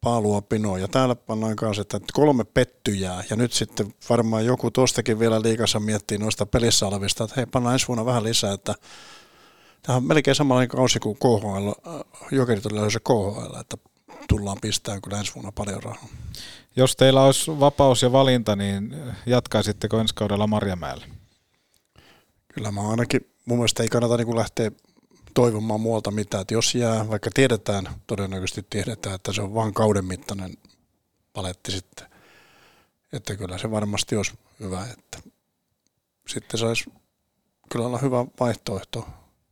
[SPEAKER 6] paalua pinoa. Ja täällä pannaan kanssa, että kolme pettyjää. Ja nyt sitten varmaan joku tuostakin vielä liikassa miettii noista pelissä olevista, että hei, pannaan ensi vuonna vähän lisää, että tämä on melkein samanlainen kausi kuin KHL, äh, Jokerit oli se KHL, että tullaan pistämään kyllä ensi vuonna paljon rahaa.
[SPEAKER 4] Jos teillä olisi vapaus ja valinta, niin jatkaisitteko ensi kaudella Marjamäellä?
[SPEAKER 6] Kyllä mä ainakin, mun mielestä ei kannata niin lähteä toivomaan muualta mitään, että jos jää, vaikka tiedetään, todennäköisesti tiedetään, että se on vain kauden mittainen paletti sitten, että kyllä se varmasti olisi hyvä, että sitten saisi kyllä olla hyvä vaihtoehto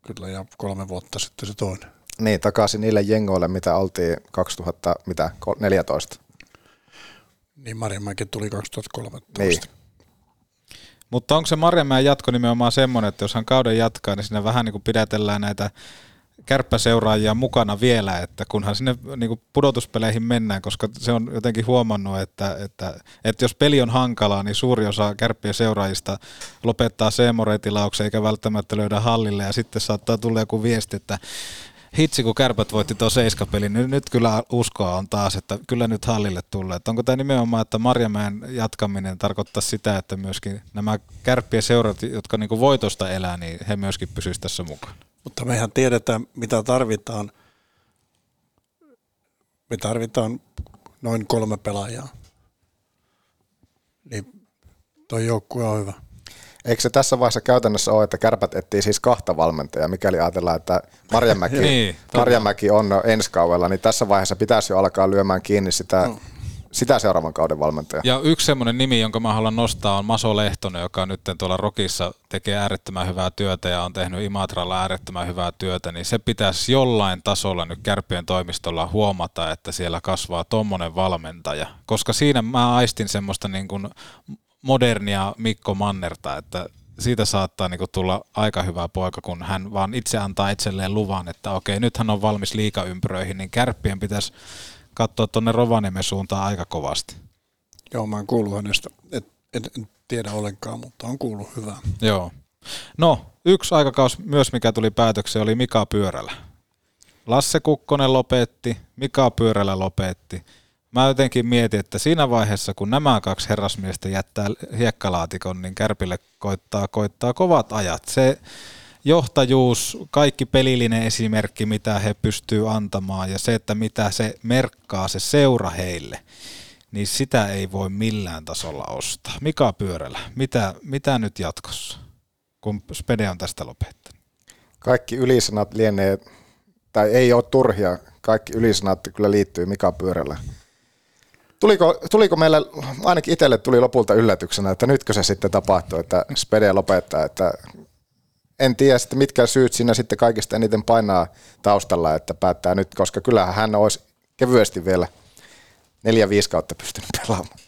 [SPEAKER 6] kyllä ja kolme vuotta sitten se toinen.
[SPEAKER 5] Niin, takaisin niille jengoille, mitä oltiin 2014.
[SPEAKER 6] Niin, Marjamäki tuli 2013.
[SPEAKER 5] Niin.
[SPEAKER 4] Mutta onko se Marjamäen jatko nimenomaan semmoinen, että jos hän kauden jatkaa, niin siinä vähän niin kuin pidätellään näitä kärppäseuraajia mukana vielä, että kunhan sinne niin pudotuspeleihin mennään, koska se on jotenkin huomannut, että, että, että jos peli on hankalaa, niin suuri osa kärppien seuraajista lopettaa seemoreitilauksen eikä välttämättä löydä hallille ja sitten saattaa tulla joku viesti, että hitsi kun kärpät voitti tuon seiskapelin, niin nyt kyllä uskoa on taas, että kyllä nyt hallille tulee. Että onko tämä nimenomaan, että Marjamäen jatkaminen tarkoittaa sitä, että myöskin nämä kärppien seurat, jotka niin voitosta elää, niin he myöskin pysyisivät tässä mukaan?
[SPEAKER 6] Mutta mehän tiedetään, mitä tarvitaan. Me tarvitaan noin kolme pelaajaa. Niin toi joukkue on hyvä.
[SPEAKER 5] Eikö se tässä vaiheessa käytännössä ole, että kärpät etsii siis kahta valmentajaa, mikäli ajatellaan, että Marjamäki, niin, Marjamäki on ensi kaudella, niin tässä vaiheessa pitäisi jo alkaa lyömään kiinni sitä, no. Sitä seuraavan kauden valmentajaa.
[SPEAKER 4] Ja yksi semmoinen nimi, jonka mä haluan nostaa, on Maso Lehtonen, joka nyt tuolla Rokissa tekee äärettömän hyvää työtä ja on tehnyt Imatralla äärettömän hyvää työtä, niin se pitäisi jollain tasolla nyt kärpien toimistolla huomata, että siellä kasvaa tommonen valmentaja. Koska siinä mä aistin semmoista niin kuin modernia Mikko Mannerta, että siitä saattaa niinku tulla aika hyvä poika, kun hän vaan itse antaa itselleen luvan, että okei, nyt hän on valmis liikaympyröihin, niin kärppien pitäisi katsoa tuonne Rovaniemen suuntaan aika kovasti.
[SPEAKER 6] Joo, mä oon kuullut hänestä, et, en, en tiedä ollenkaan, mutta on kuullut hyvää.
[SPEAKER 4] Joo. No, yksi aikakaus myös, mikä tuli päätökseen, oli Mika Pyörälä. Lasse Kukkonen lopetti, Mika Pyörälä lopetti mä jotenkin mietin, että siinä vaiheessa, kun nämä kaksi herrasmiestä jättää hiekkalaatikon, niin Kärpille koittaa, koittaa kovat ajat. Se johtajuus, kaikki pelillinen esimerkki, mitä he pystyy antamaan ja se, että mitä se merkkaa se seura heille, niin sitä ei voi millään tasolla ostaa. Mika Pyörälä, mitä, mitä nyt jatkossa, kun Spede on tästä lopettanut?
[SPEAKER 5] Kaikki ylisanat lienee, tai ei ole turhia, kaikki ylisanat kyllä liittyy Mika Pyörällä Tuliko, tuliko meillä, ainakin itselle tuli lopulta yllätyksenä, että nytkö se sitten tapahtuu, että Spede lopettaa, että en tiedä sitten mitkä syyt siinä sitten kaikista eniten painaa taustalla, että päättää nyt, koska kyllähän hän olisi kevyesti vielä neljä viisi kautta pystynyt pelaamaan.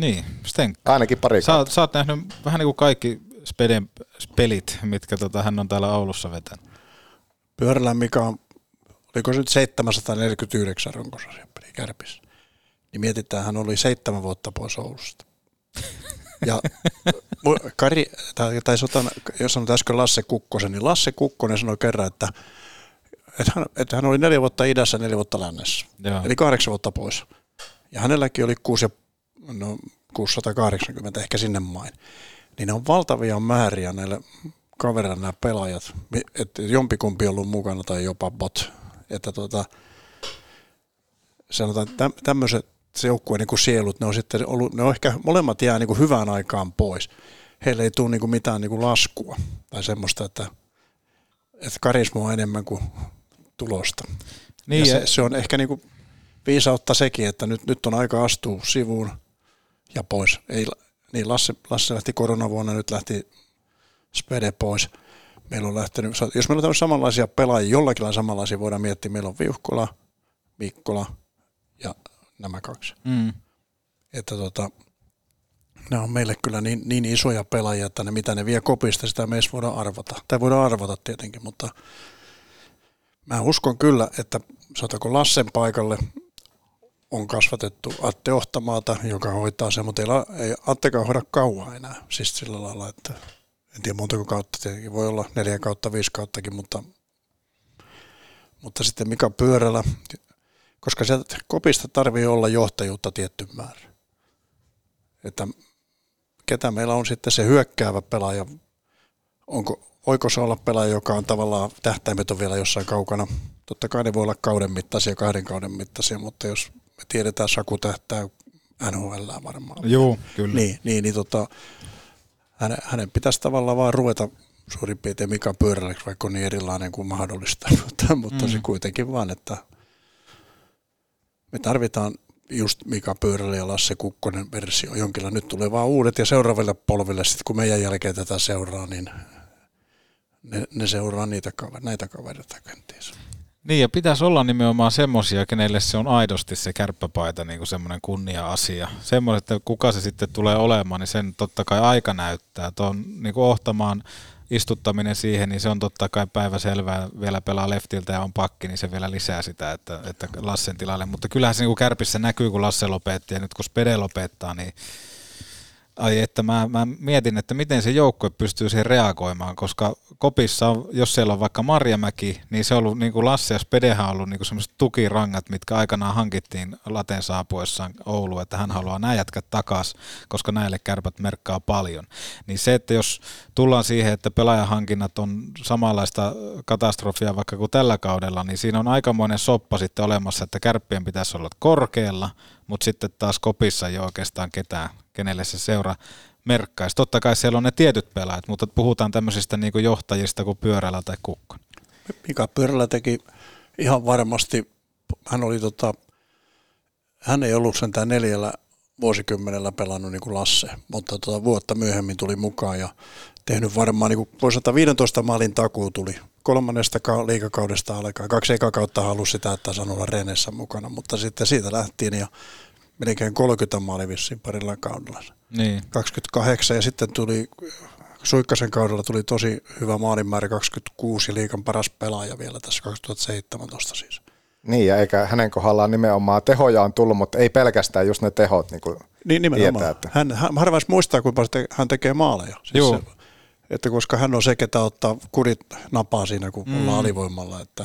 [SPEAKER 4] Niin, Sten.
[SPEAKER 5] Ainakin pari
[SPEAKER 4] sä, sä oot nähnyt vähän niin kuin kaikki Speden pelit, mitkä tota, hän on täällä Oulussa vetänyt.
[SPEAKER 6] Pyörällä mikä on, oliko se nyt 749 runkosarjan peli Kärpissä? niin mietitään, hän oli seitsemän vuotta pois Oulusta. Ja Kari, tai, tai sotan, jos sanotaan äsken Lasse Kukkosen, niin Lasse Kukkonen sanoi kerran, että, että, hän, että hän oli neljä vuotta idässä neljä vuotta lännessä. Joo. Eli kahdeksan vuotta pois. Ja hänelläkin oli 6, no, 680 ehkä sinne main. Niin ne on valtavia määriä näille kavereille nämä pelaajat, että jompikumpi on ollut mukana tai jopa bot. Että tuota, sanotaan, että tämmöiset joukkueen niin sielut, ne on sitten ollut, ne on ehkä molemmat jää niin kuin hyvään aikaan pois. Heille ei tule niin kuin mitään niin kuin laskua tai semmoista, että, että karisma on enemmän kuin tulosta.
[SPEAKER 4] Niin
[SPEAKER 6] Niin ja se, se, on ehkä niinku viisautta sekin, että nyt, nyt on aika astua sivuun ja pois. Ei, niin Lasse, Lasse lähti koronavuonna, nyt lähti Spede pois. Meillä on lähtenyt, jos meillä on samanlaisia pelaajia, jollakin lailla samanlaisia voidaan miettiä. Meillä on Viuhkola, Mikkola ja nämä kaksi.
[SPEAKER 4] Mm.
[SPEAKER 6] Että tota, nämä on meille kyllä niin, niin isoja pelaajia, että ne, mitä ne vie kopista, sitä me ei voida arvata. Tai voidaan arvata tietenkin, mutta mä uskon kyllä, että sanotaanko Lassen paikalle on kasvatettu Atte Ohtamaata, joka hoitaa sen, mutta ei, ei Attekaan hoida kauan enää. Siis sillä lailla, että en tiedä montako kautta, tietenkin voi olla neljä kautta, viisi kauttakin, mutta, mutta sitten Mika Pyörällä, koska sieltä kopista tarvii olla johtajuutta tietty määrä. Että ketä meillä on sitten se hyökkäävä pelaaja, onko, voiko se olla pelaaja, joka on tavallaan tähtäimet on vielä jossain kaukana. Totta kai ne voi olla kauden mittaisia, kahden kauden mittaisia, mutta jos me tiedetään, Saku tähtää NHL varmaan.
[SPEAKER 4] Juu, kyllä.
[SPEAKER 6] Niin, niin, niin tota, hänen, hänen pitäisi tavallaan vaan ruveta suurin piirtein Mika Pyöräläksi, vaikka on niin erilainen kuin mahdollista, mutta, mutta se
[SPEAKER 4] Mm.
[SPEAKER 6] kuitenkin vaan, että me tarvitaan just Mika Pyörällä ja Lasse Kukkonen versio jonkilla. Nyt tulee vaan uudet ja seuraaville polville, sitten kun meidän jälkeen tätä seuraa, niin ne, ne seuraa niitä kaver- näitä kavereita kenties.
[SPEAKER 4] Niin ja pitäisi olla nimenomaan semmoisia, kenelle se on aidosti se kärppäpaita niin semmoinen kunnia-asia. Semmoinen, että kuka se sitten tulee olemaan, niin sen totta kai aika näyttää. Tuon niin ohtamaan istuttaminen siihen, niin se on totta kai päiväselvää. Vielä pelaa leftiltä ja on pakki, niin se vielä lisää sitä, että, että Lassen tilalle. Mutta kyllähän se niin kuin kärpissä näkyy, kun Lasse lopetti ja nyt kun Spede lopettaa, niin Ai että mä, mä mietin, että miten se joukkue pystyy siihen reagoimaan, koska kopissa, on, jos siellä on vaikka Marjamäki, niin se on ollut, niin kuin Lasse ja Spedehän on ollut niin sellaiset tukirangat, mitkä aikanaan hankittiin Laten saapuessaan Ouluun, että hän haluaa nämä jätkät takas, koska näille kärpät merkkaa paljon. Niin se, että jos tullaan siihen, että pelaajahankinnat on samanlaista katastrofia vaikka kuin tällä kaudella, niin siinä on aikamoinen soppa sitten olemassa, että kärppien pitäisi olla korkealla, mutta sitten taas kopissa ei ole oikeastaan ketään, kenelle se seura merkkaisi. Totta kai siellä on ne tietyt pelaajat, mutta puhutaan tämmöisistä niin kuin johtajista kuin Pyörällä tai Kukkon.
[SPEAKER 6] Mika Pyörälä teki ihan varmasti, hän oli tota, hän ei ollut sentään neljällä vuosikymmenellä pelannut niin kuin Lasse, mutta tota, vuotta myöhemmin tuli mukaan ja tehnyt varmaan, niin kuin voi sanoa, 15 maalin takuu tuli kolmannesta ka- liikakaudesta alkaen. Kaksi eka kautta halusi sitä, että saanut olla Renessä mukana, mutta sitten siitä lähtien ja melkein 30 maali vissiin parilla kaudella.
[SPEAKER 4] Niin.
[SPEAKER 6] 28 ja sitten tuli Suikkasen kaudella tuli tosi hyvä maalimäärä 26 ja liikan paras pelaaja vielä tässä 2017 siis.
[SPEAKER 5] Niin, ja eikä hänen kohdallaan nimenomaan tehoja on tullut, mutta ei pelkästään just ne tehot, niin kuin
[SPEAKER 6] Niin nimenomaan.
[SPEAKER 5] tietää. Että.
[SPEAKER 6] Hän, hän harva edes muistaa, kuinka te- hän tekee maaleja. Siis
[SPEAKER 4] Joo.
[SPEAKER 6] Se, että koska hän on se, ketä ottaa kurit napaa siinä, kun
[SPEAKER 4] mm.
[SPEAKER 6] ollaan alivoimalla. Että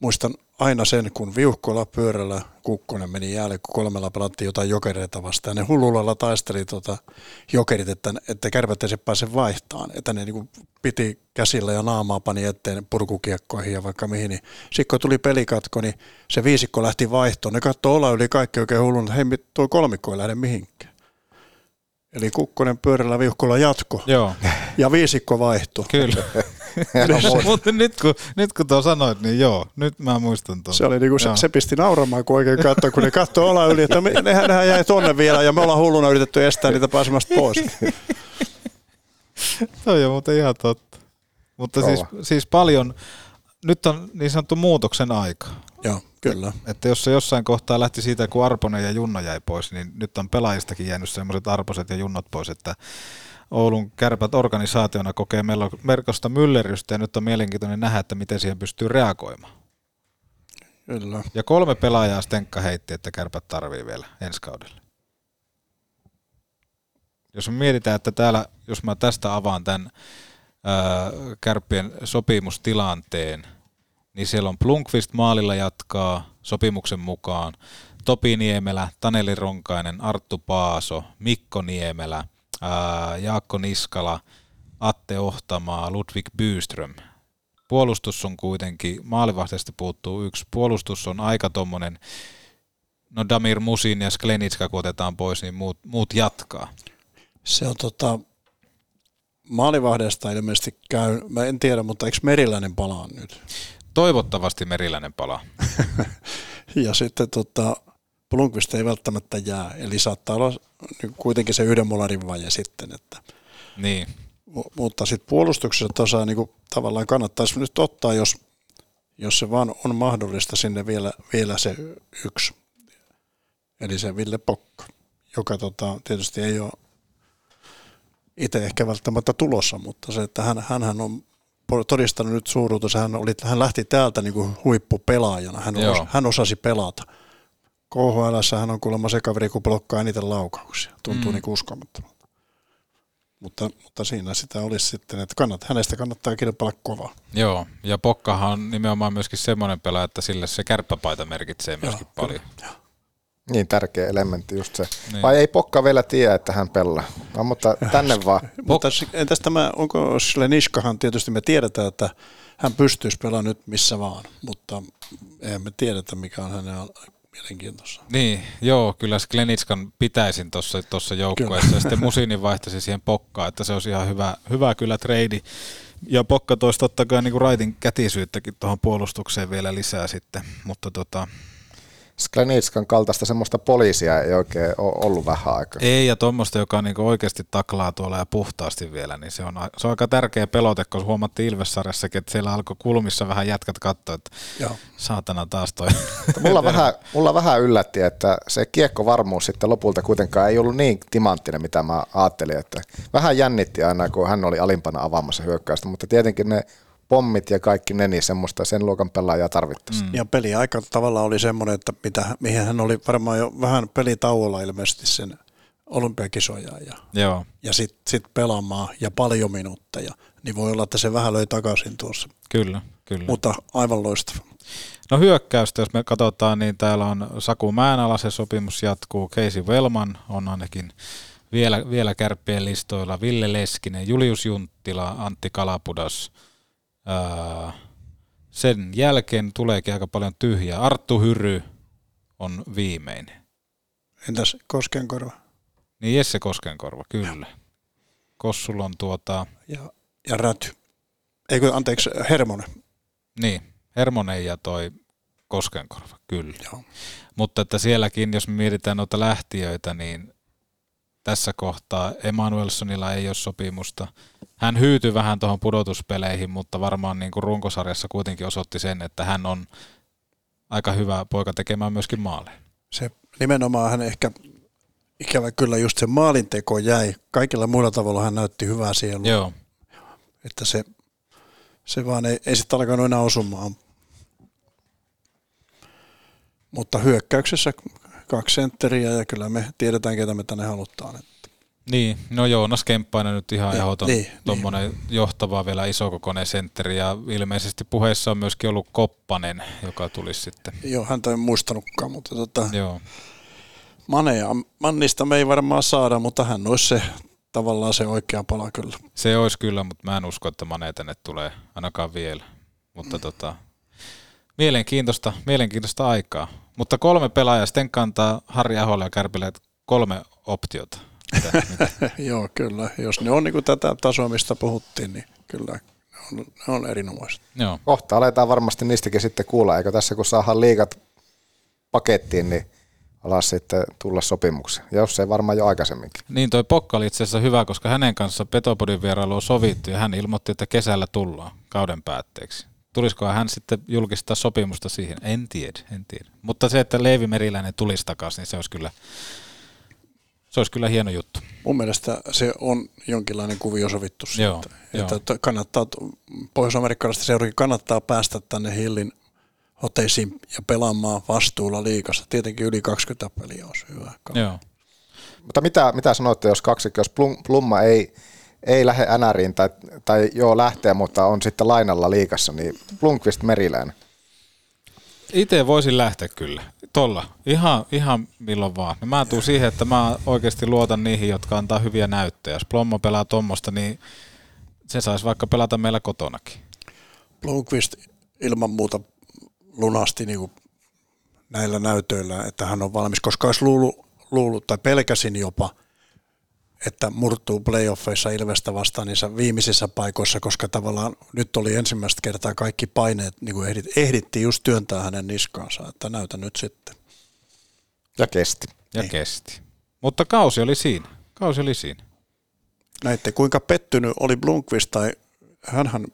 [SPEAKER 6] muistan aina sen, kun Viuhkola, Pyörällä, Kukkonen meni jäälle, kun kolmella pelattiin jotain jokereita vastaan. Ne hullulalla taisteli tota jokerit, että, että kärpät ei se pääse vaihtaan. Että ne niinku piti käsillä ja naamaa pani eteen purkukiekkoihin ja vaikka mihin. Niin sitten kun tuli pelikatko, niin se viisikko lähti vaihtoon. Ne katsoi olla yli kaikki oikein hullun, että hei, tuo kolmikko ei lähde mihinkään. Eli Kukkonen pyörällä viuhkolla jatko.
[SPEAKER 4] Joo.
[SPEAKER 6] Ja viisikko vaihto.
[SPEAKER 4] Kyllä. Mutta nyt kun, nyt kun tuo sanoit, niin joo, nyt mä muistan tuon.
[SPEAKER 6] Se oli niinku, se, se, pisti nauramaan, kun oikein katsoi, kun ne katsoi olla yli, että me, nehän, nehän jäi tonne vielä ja me ollaan hulluna yritetty estää niitä pääsemästä pois.
[SPEAKER 4] Toi on muuten ihan totta. Mutta siis, siis paljon, nyt on niin sanottu muutoksen aika.
[SPEAKER 6] Joo, kyllä.
[SPEAKER 4] Että jos se jossain kohtaa lähti siitä, kun Arponen ja Junno jäi pois, niin nyt on pelaajistakin jäänyt semmoiset Arposet ja Junnot pois, että Oulun kärpät organisaationa kokee melkoista myllerrystä ja nyt on mielenkiintoinen nähdä, että miten siihen pystyy reagoimaan.
[SPEAKER 6] Kyllä.
[SPEAKER 4] Ja kolme pelaajaa Stenkka heitti, että kärpät tarvii vielä ensi kaudelle. Jos me mietitään, että täällä, jos mä tästä avaan tämän ää, kärppien sopimustilanteen, niin siellä on Plunkvist maalilla jatkaa sopimuksen mukaan, Topi Niemelä, Taneli Ronkainen, Arttu Paaso, Mikko Niemelä, ää, Jaakko Niskala, Atte Ohtamaa, Ludwig Byström. Puolustus on kuitenkin, maalivahdesta puuttuu yksi, puolustus on aika tommonen, no Damir Musin ja Sklenitska kun otetaan pois, niin muut, muut jatkaa.
[SPEAKER 6] Se on tota, maalivahdesta ilmeisesti käy, mä en tiedä, mutta eikö Meriläinen palaa nyt?
[SPEAKER 4] Toivottavasti Meriläinen palaa.
[SPEAKER 6] Ja sitten tota, Blomqvist ei välttämättä jää, eli saattaa olla niin kuitenkin se yhden molarin vaje sitten. Että,
[SPEAKER 4] Niin.
[SPEAKER 6] mu- mutta sitten puolustuksessa tosiaan niin kuin, tavallaan kannattaisi nyt ottaa, jos, jos se vaan on mahdollista sinne vielä, vielä se yksi, eli se Ville Pokka, joka tota, tietysti ei ole itse ehkä välttämättä tulossa, mutta se, että hän, hänhän on todistanut nyt suuruutensa, hän, oli, hän lähti täältä niin kuin huippupelaajana, hän, os, hän osasi pelata. KHL hän on kuulemma se kaveri, kun blokkaa eniten laukauksia. Tuntuu
[SPEAKER 4] Mm.
[SPEAKER 6] niin uskomattomalta. Mutta, mutta siinä sitä olisi sitten, että kannat, hänestä kannattaa kilpailla kovaa.
[SPEAKER 4] Joo, ja Pokkahan on nimenomaan myöskin semmoinen pelaaja, että sille se kärppäpaita merkitsee myöskin
[SPEAKER 6] Joo,
[SPEAKER 4] paljon.
[SPEAKER 5] Niin tärkeä elementti just se.
[SPEAKER 4] Niin.
[SPEAKER 5] Vai ei Pokka vielä tiedä, että hän pelaa? No, mutta tänne vaan.
[SPEAKER 6] Mutta entäs tämä, onko Sleniskahan, tietysti me tiedetään, että hän pystyisi pelaamaan nyt missä vaan, mutta eihän me tiedetä, mikä on hänen mielenkiintoista.
[SPEAKER 4] Niin, joo, kyllä Sklenitskan pitäisin tuossa tossa joukkueessa ja sitten Musinin vaihtaisi siihen Pokkaan, että se olisi ihan hyvä, hyvä kyllä trade. Ja Pokka toisi totta kai niin Raitin kätisyyttäkin tuohon puolustukseen vielä lisää sitten, mutta tota,
[SPEAKER 5] Sklenitskan kaltaista semmoista poliisia ei oikein ole ollut vähän aikaa.
[SPEAKER 4] ei ja tuommoista, joka niinku oikeasti taklaa tuolla ja puhtaasti vielä, niin se on, se on aika tärkeä pelote, kun huomattiin Ilvessarjassakin, että siellä alkoi kulmissa vähän jätkät katsoa, että
[SPEAKER 6] Joo.
[SPEAKER 4] saatana taas toi.
[SPEAKER 5] Mulla vähän, mulla vähän yllätti, että se kiekkovarmuus sitten lopulta kuitenkaan ei ollut niin timanttinen, mitä mä ajattelin. Että vähän jännitti aina, kun hän oli alimpana avaamassa hyökkäystä, mutta tietenkin ne pommit ja kaikki ne, niin semmoista sen luokan pelaajaa tarvittaisiin.
[SPEAKER 6] Mm. Ja peli aika tavalla oli semmoinen, että mitä, mihin hän oli varmaan jo vähän pelitauolla ilmeisesti sen olympiakisoja ja,
[SPEAKER 4] Joo.
[SPEAKER 6] ja sitten sit pelaamaan ja paljon minuutteja, niin voi olla, että se vähän löi takaisin tuossa.
[SPEAKER 4] Kyllä, kyllä.
[SPEAKER 6] Mutta aivan loistava.
[SPEAKER 4] No hyökkäystä, jos me katsotaan, niin täällä on Saku Mäenala, se sopimus jatkuu. Casey Wellman on ainakin vielä, vielä kärppien listoilla. Ville Leskinen, Julius Junttila, Antti Kalapudas. Ää, sen jälkeen tuleekin aika paljon tyhjää. Arttu Hyry on viimeinen.
[SPEAKER 6] Entäs Koskenkorva?
[SPEAKER 4] Niin Jesse Koskenkorva, kyllä. Kossulla on tuota...
[SPEAKER 6] Ja, ja Räty. Eikö, anteeksi, Hermonen.
[SPEAKER 4] Niin, Hermonen ja toi Koskenkorva, kyllä. Joo. Mutta että sielläkin, jos mietitään noita lähtiöitä, niin tässä kohtaa Emanuelsonilla ei ole sopimusta. Hän hyytyi vähän tuohon pudotuspeleihin, mutta varmaan niin kuin runkosarjassa kuitenkin osoitti sen, että hän on aika hyvä poika tekemään myöskin maaleja.
[SPEAKER 6] Se nimenomaan hän ehkä, ikävä kyllä just se maalinteko jäi. Kaikilla muilla tavalla hän näytti hyvää sielua.
[SPEAKER 4] Joo.
[SPEAKER 6] Että se, se vaan ei, ei sitten alkanut enää osumaan. Mutta hyökkäyksessä kaksi sentteriä ja kyllä me tiedetään, ketä me tänne halutaan.
[SPEAKER 4] Niin, no Joonas Kemppainen nyt ihan
[SPEAKER 6] Niin,
[SPEAKER 4] ehdoton
[SPEAKER 6] niin,
[SPEAKER 4] tuommoinen johtava vielä isokokoinen sentteri ja ilmeisesti puheessa on myöskin ollut Koppanen, joka tulisi sitten.
[SPEAKER 6] Joo, häntä en muistanutkaan, mutta tota,
[SPEAKER 4] Joo.
[SPEAKER 6] Manea, Mannista me ei varmaan saada, mutta hän olisi se tavallaan se oikea pala kyllä.
[SPEAKER 4] Se olisi kyllä, mutta mä en usko, että Mane tänne tulee ainakaan vielä. Mutta mm. tota, mielenkiintoista, mielenkiintoista aikaa. Mutta kolme pelaajaa sitten kantaa Harri Aholle ja Kärpille kolme optiota. Mitä, mitä?
[SPEAKER 6] Joo, kyllä. Jos ne on niin kuin tätä tasoa, mistä puhuttiin, niin kyllä ne on, ne on erinomaiset.
[SPEAKER 4] Joo.
[SPEAKER 5] Kohta aletaan varmasti niistäkin sitten kuulla, eikö tässä kun saadaan liikat pakettiin, niin alas sitten tulla sopimuksia. Ja jos ei varmaan jo aikaisemminkin.
[SPEAKER 4] Niin toi Pokka oli itse asiassa hyvä, koska hänen kanssa Petopodin vierailu on sovittu ja hän ilmoitti, että kesällä tullaan kauden päätteeksi. Tulisiko hän sitten julkistaa sopimusta siihen? En tiedä, en tiedä. Mutta se, että Leevi Meriläinen tulisi takaisin, niin se olisi kyllä, se olisi kyllä hieno juttu.
[SPEAKER 6] Mun mielestä se on jonkinlainen kuvio sovittu siitä.
[SPEAKER 4] Joo,
[SPEAKER 6] että
[SPEAKER 4] joo.
[SPEAKER 6] kannattaa, pohjois-amerikkalaisten seurakin kannattaa päästä tänne Hillin hoteisiin ja pelaamaan vastuulla liikassa. Tietenkin yli 20 peliä olisi hyvä.
[SPEAKER 4] Joo.
[SPEAKER 5] Mutta mitä, mitä sanoitte, jos kaksikko, jos Plum- Plumma ei, ei lähde NRiin tai, tai joo lähtee, mutta on sitten lainalla liikassa, niin Blomqvist Merilään.
[SPEAKER 4] Itse voisin lähteä kyllä. Tolla. Ihan, ihan milloin vaan. Mä tuun siihen, että mä oikeasti luotan niihin, jotka antaa hyviä näyttöjä. Jos Plommo pelaa tuommoista, niin se saisi vaikka pelata meillä kotonakin.
[SPEAKER 6] Blomqvist ilman muuta lunasti niin kuin näillä näytöillä, että hän on valmis, koska olisi luullut, luullut tai pelkäsin jopa, että murtuu playoffeissa Ilvestä vastaan niissä viimeisissä paikoissa, koska tavallaan nyt oli ensimmäistä kertaa kaikki paineet, niin kuin ehdit, ehdittiin just työntää hänen niskaansa, että näytä nyt sitten.
[SPEAKER 5] Ja kesti.
[SPEAKER 4] Ja niin. kesti. Mutta kausi oli siinä. Kausi oli siinä.
[SPEAKER 6] Näitte kuinka pettynyt oli Blomqvist tai hänhän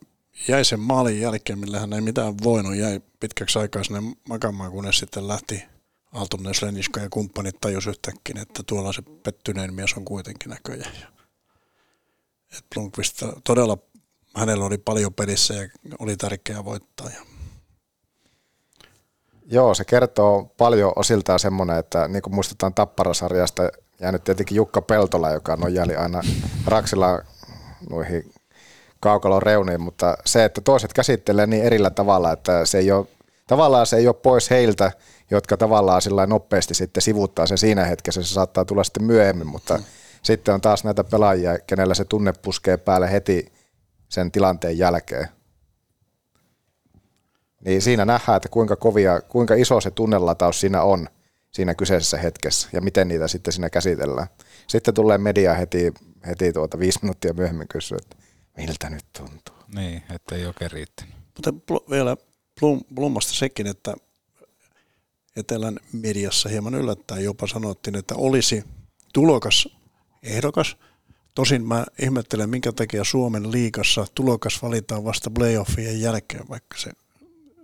[SPEAKER 6] jäi sen maalin jälkeen, millä hän ei mitään voinut, jäi pitkäksi aikaa sinne makaamaan, kunnes sitten lähti Aaltonen, Sleniska ja kumppanit tajus yhtäkkiä, että tuolla se pettyneen mies on kuitenkin näköjään. Et Blomqvist todella, hänellä oli paljon pelissä ja oli tärkeää voittaa. Ja
[SPEAKER 5] Joo, se kertoo paljon osiltaan semmoinen, että niin kuin muistetaan Tapparasarjasta jäänyt tietenkin Jukka Peltola, joka nojali aina Raksilla noihin kaukalon reuniin, mutta se, että toiset käsittelee niin erillä tavalla, että se ei ole, tavallaan se ei ole pois heiltä, jotka tavallaan sillä nopeasti sitten sivuttaa sen siinä hetkessä, se saattaa tulla sitten myöhemmin, mutta mm. sitten on taas näitä pelaajia, kenellä se tunne puskee päälle heti sen tilanteen jälkeen. Niin siinä nähdään, että kuinka, kovia, kuinka iso se tunnelataus siinä on siinä kyseisessä hetkessä ja miten niitä sitten siinä käsitellään. Sitten tulee media heti, heti tuota viisi minuuttia myöhemmin kysyä, että miltä nyt tuntuu.
[SPEAKER 4] Niin, että ei oikein riittänyt.
[SPEAKER 6] Mutta vielä Blum, Blumasta sekin, että etelän mediassa hieman yllättäen jopa sanottiin, että olisi tulokas ehdokas. Tosin mä ihmettelen, minkä takia Suomen liigassa tulokas valitaan vasta playoffien jälkeen, vaikka se,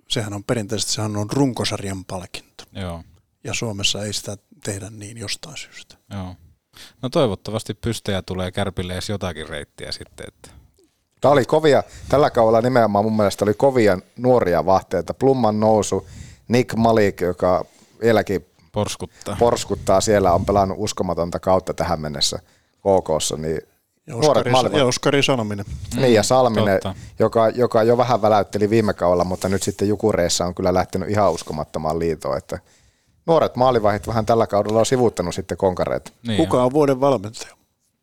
[SPEAKER 6] sehän on perinteisesti sehän on runkosarjan palkinto.
[SPEAKER 4] Joo.
[SPEAKER 6] Ja Suomessa ei sitä tehdä niin jostain syystä.
[SPEAKER 4] Joo. No toivottavasti pystyjä tulee kärpille edes jotakin reittiä sitten. Että.
[SPEAKER 5] Tämä oli kovia, tällä kaudella nimenomaan mun mielestä oli kovia nuoria vahteita. Plumman nousu, Nick Malik, joka vieläkin
[SPEAKER 4] porskuttaa.
[SPEAKER 5] porskuttaa siellä, on pelannut uskomatonta kautta tähän mennessä KKssa, niin
[SPEAKER 6] ja Oskari, nuoret ja Oskari Salminen.
[SPEAKER 5] Niin, ja Salminen, joka, joka jo vähän väläytteli viime kaudella, mutta nyt sitten Jukureissa on kyllä lähtenyt ihan uskomattomaan liitoon, että nuoret maalivahit vähän tällä kaudella on sivuttanut sitten konkareet.
[SPEAKER 6] Niin Kuka on vuoden valmentaja?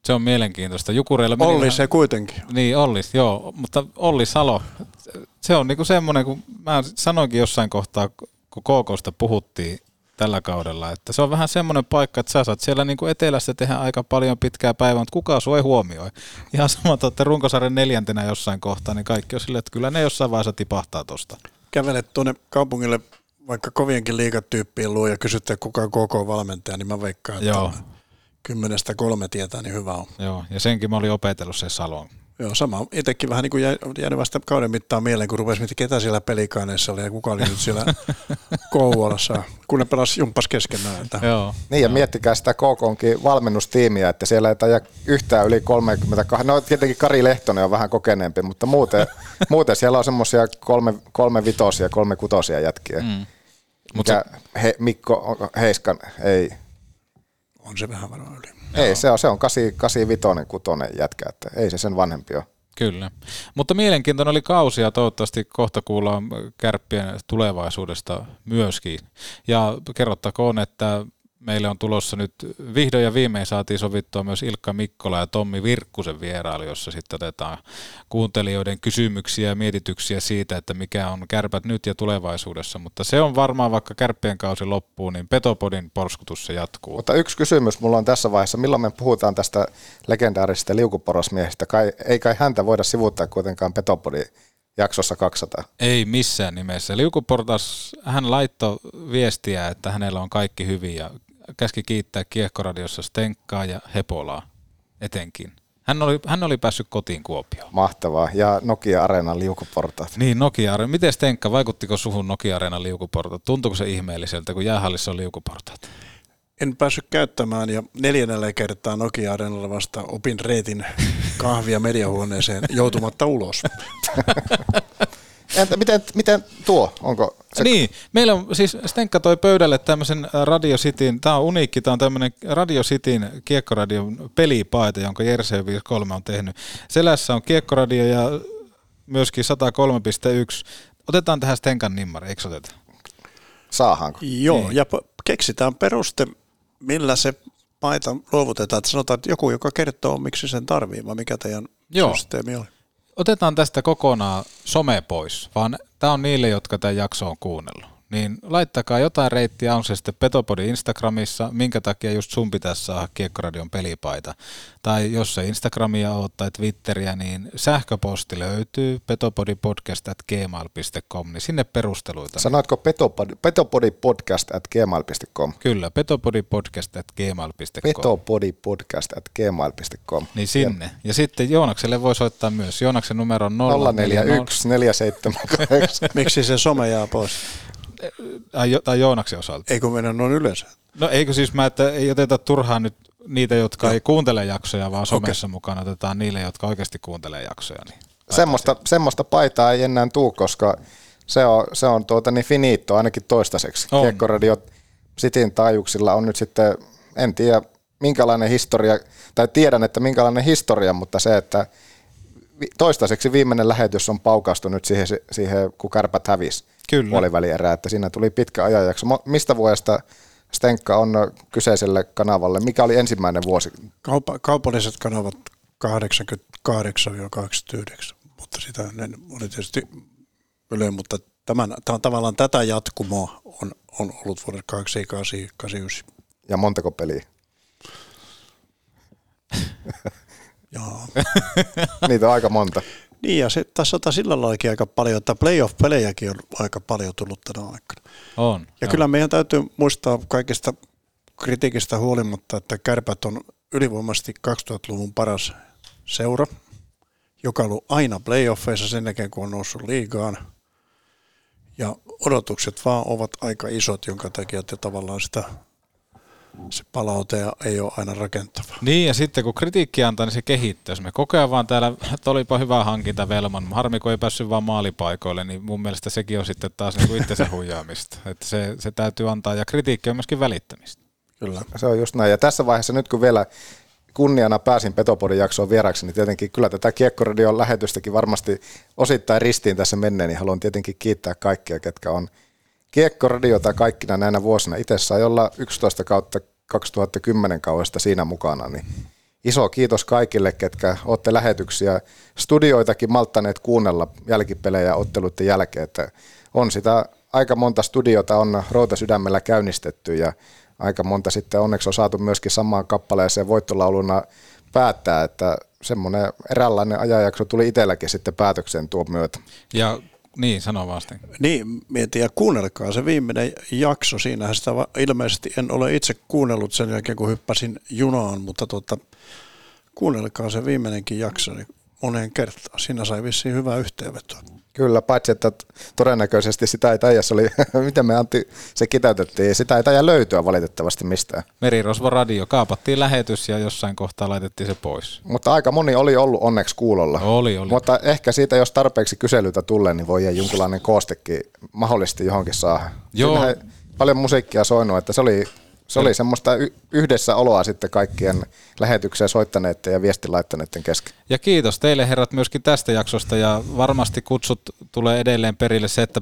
[SPEAKER 4] Se on mielenkiintoista. Jukureilla
[SPEAKER 6] meni Olli se kuitenkin.
[SPEAKER 4] Niin, Olli, joo. Mutta Olli Salo, se on niinku semmoinen, kun mä sanoinkin jossain kohtaa, kun KKsta puhuttiin tällä kaudella, että se on vähän semmoinen paikka, että sä saat siellä niinku etelässä tehdä aika paljon pitkää päivää, mutta kukaan sua ei huomioi. Ihan sama, että runkosarjan neljäntenä jossain kohtaa, niin kaikki on silleen, että kyllä ne jossain vaiheessa tipahtaa tosta.
[SPEAKER 6] Kävelet tuonne kaupungille vaikka kovienkin liigatyyppien luo ja kysytte kuka on koko valmentaja, niin mä veikkaan, että Joo. kymmenestä kolme tietää, niin hyvä on.
[SPEAKER 4] Joo, ja senkin mä olin opetellut se Salon.
[SPEAKER 6] Joo, sama. Itsekin vähän niin kuin jäänyt vasta kauden mittaan mieleen, kun rupesi miettimään, ketä siellä pelikaaneessa oli ja kuka oli nyt siellä Kouvolassa, kun ne pelasi jumpas keskenään. Että.
[SPEAKER 4] Joo.
[SPEAKER 5] Niin, ja miettikää sitä KKonkin valmennustiimiä, että siellä ei taida yhtään yli 32, no tietenkin Kari Lehtonen on vähän kokeneempi, mutta muuten, muuten siellä on semmoisia kolme, kolme vitosia, kolme kutosia jätkiä. Mm. Mutta he, Mikko Heiskan ei.
[SPEAKER 6] On se vähän varmaan yli.
[SPEAKER 5] Ei, Joo. se on, se on 85 kutonen jätkä, että ei se sen vanhempi ole.
[SPEAKER 4] Kyllä. Mutta mielenkiintoinen oli kausi ja toivottavasti kohta kuullaan kärppien tulevaisuudesta myöskin. Ja kerrottakoon, että meille on tulossa nyt, vihdoin ja viimein saatiin sovittua myös Ilkka Mikkola ja Tommi Virkkusen vierailu, jossa sitten otetaan kuuntelijoiden kysymyksiä ja mietityksiä siitä, että mikä on kärpät nyt ja tulevaisuudessa, mutta se on varmaan vaikka kärppien kausi loppuu, niin Petopodin porskutus se jatkuu.
[SPEAKER 5] Mutta yksi kysymys mulla on tässä vaiheessa, milloin me puhutaan tästä legendaarisesta liukuporosmiehestä, kai, ei kai häntä voida sivuttaa kuitenkaan Petopodin jaksossa 200.
[SPEAKER 4] Ei missään nimessä. Liukuportas, hän laittoi viestiä, että hänellä on kaikki hyvin ja käski kiittää Kiehkoradiossa Stenkkaa ja Hepolaa etenkin. Hän oli, hän oli päässyt kotiin Kuopioon.
[SPEAKER 5] Mahtavaa. Ja Nokia Areenan liukuportaat.
[SPEAKER 4] Niin, Nokia Areena. Miten Stenkka, vaikuttiko suhun Nokia Areenan liukuportaat? Tuntuuko se ihmeelliseltä, kun jäähallissa on liukuportaat?
[SPEAKER 6] En päässyt käyttämään ja neljännellä kertaa Nokia Areenalla vasta opin reitin kahvia mediahuoneeseen joutumatta ulos.
[SPEAKER 5] Entä miten, miten tuo? Onko
[SPEAKER 4] se... Niin, meillä on siis Stenkka toi pöydälle tämmöisen Radio Cityn, tämä on uniikki, tämä on tämmöinen Radio Cityn kiekkoradion pelipaita, jonka Jerse 53 on tehnyt. Selässä on kiekkoradio ja myöskin 103.1. Otetaan tähän Stenkan nimmari, eikö oteta?
[SPEAKER 5] Saahanko?
[SPEAKER 6] Joo, niin. ja keksitään peruste, millä se paita luovutetaan. Että sanotaan, että joku, joka kertoo, miksi sen tarvii, vai mikä teidän Joo. systeemi oli
[SPEAKER 4] otetaan tästä kokonaan some pois, vaan tämä on niille, jotka tämän jakso on kuunnellut. Niin laittakaa jotain reittiä, on se sitten Petopodi Instagramissa, minkä takia just sun pitäisi saada Kiekkoradion pelipaita. Tai jos se Instagramia on tai Twitteriä, niin sähköposti löytyy petopodipodcast.gmail.com, niin sinne perusteluita.
[SPEAKER 5] Sanoitko petopodi, petopodipodcast at gmail.com?
[SPEAKER 4] Kyllä, petopodipodcast.gmail.com.
[SPEAKER 5] Petopodipodcast.gmail.com.
[SPEAKER 4] Niin sinne. Ja sitten Joonakselle voi soittaa myös. Joonaksen numero on
[SPEAKER 5] 041 478.
[SPEAKER 6] Miksi se some jää pois?
[SPEAKER 4] Tai, jo, tai Joonaksen osalta.
[SPEAKER 6] Eikö mennä noin yleensä?
[SPEAKER 4] No eikö siis mä, että ei oteta turhaan nyt niitä, jotka no. ei kuuntele jaksoja, vaan somessa okay. mukaan otetaan niille, jotka oikeasti kuuntelee jaksoja. Niin
[SPEAKER 5] semmoista, semmoista paitaa ei enää tuu, koska se on, se on tuota niin finito ainakin toistaiseksi. On. Kiekkoradio Sitin taajuuksilla on nyt sitten, en tiedä minkälainen historia, tai tiedän, että minkälainen historia, mutta se, että toistaiseksi viimeinen lähetys on paukastu nyt siihen, siihen kun kärpät hävisi puolivälierää, että siinä tuli pitkä ajanjakso. Mistä vuodesta Stenkka on kyseiselle kanavalle? Mikä oli ensimmäinen vuosi?
[SPEAKER 6] Kaupa, kaupalliset kanavat 88-89, mutta sitä ne oli tietysti Yle, mutta tämän, tämän, tavallaan tätä jatkumoa on, on ollut vuodet 88-89.
[SPEAKER 5] Ja montako peliä?
[SPEAKER 6] Joo.
[SPEAKER 5] Niitä on aika monta.
[SPEAKER 6] Niin ja se, tässä on sillä lailla aika paljon, että playoff-pelejäkin on aika paljon tullut tänä aikana.
[SPEAKER 4] On.
[SPEAKER 6] Ja jo. kyllä meidän täytyy muistaa kaikista kritiikistä huolimatta, että kärpät on ylivoimaisesti 2000-luvun paras seura, joka on ollut aina playoffeissa sen jälkeen, kun on noussut liigaan. Ja odotukset vaan ovat aika isot, jonka takia te tavallaan sitä se palaute ei ole aina rakentava.
[SPEAKER 4] Niin, ja sitten kun kritiikki antaa, niin se kehittyy. Jos me kokea vaan täällä, että olipa hyvä hankinta Velman, harmi kun ei päässyt vaan maalipaikoille, niin mun mielestä sekin on sitten taas niin kuin itsensä huijaamista. Että se, se täytyy antaa, ja kritiikki on myöskin välittämistä.
[SPEAKER 5] Kyllä. Se on just näin, ja tässä vaiheessa nyt kun vielä kunniana pääsin Petopodin jaksoon vieraksi, niin tietenkin kyllä tätä Kiekkoradion lähetystäkin varmasti osittain ristiin tässä menneen, niin haluan tietenkin kiittää kaikkia, ketkä on Kiekkoradiota kaikkina näinä vuosina. Itse sai olla 11 kautta 2010 kaudesta siinä mukana, niin iso kiitos kaikille, ketkä olette lähetyksiä, studioitakin malttaneet kuunnella jälkipelejä otteluiden jälkeen, että on sitä aika monta studiota on routa sydämellä käynnistetty ja aika monta sitten onneksi on saatu myöskin samaan kappaleeseen voittolauluna päättää, että semmoinen eräänlainen ajanjakso tuli itselläkin sitten päätökseen tuon myötä.
[SPEAKER 4] Ja niin, sano vasta.
[SPEAKER 6] Niin, mietin ja kuunnelkaa se viimeinen jakso. Siinähän sitä ilmeisesti en ole itse kuunnellut sen jälkeen, kun hyppäsin junaan, mutta tuota, kuunnelkaa se viimeinenkin jakso niin moneen kertaan. Siinä sai vissiin hyvää yhteenvetoa.
[SPEAKER 5] Kyllä, paitsi että todennäköisesti sitä ei taida, oli, miten me Antti se kiteytettiin, sitä ei taida löytyä valitettavasti mistään.
[SPEAKER 4] Merirosvo radio, kaapattiin lähetys ja jossain kohtaa laitettiin se pois.
[SPEAKER 5] Mutta aika moni oli ollut onneksi kuulolla.
[SPEAKER 4] Oli, oli.
[SPEAKER 5] Mutta ehkä siitä, jos tarpeeksi kyselyitä tulee, niin voi jonkinlainen koostekin mahdollisesti johonkin saa.
[SPEAKER 4] Joo.
[SPEAKER 5] paljon musiikkia soinut, että se oli se oli semmoista yhdessä oloa sitten kaikkien lähetykseen soittaneiden ja viestin laittaneiden kesken.
[SPEAKER 4] Ja kiitos teille herrat myöskin tästä jaksosta ja varmasti kutsut tulee edelleen perille se, että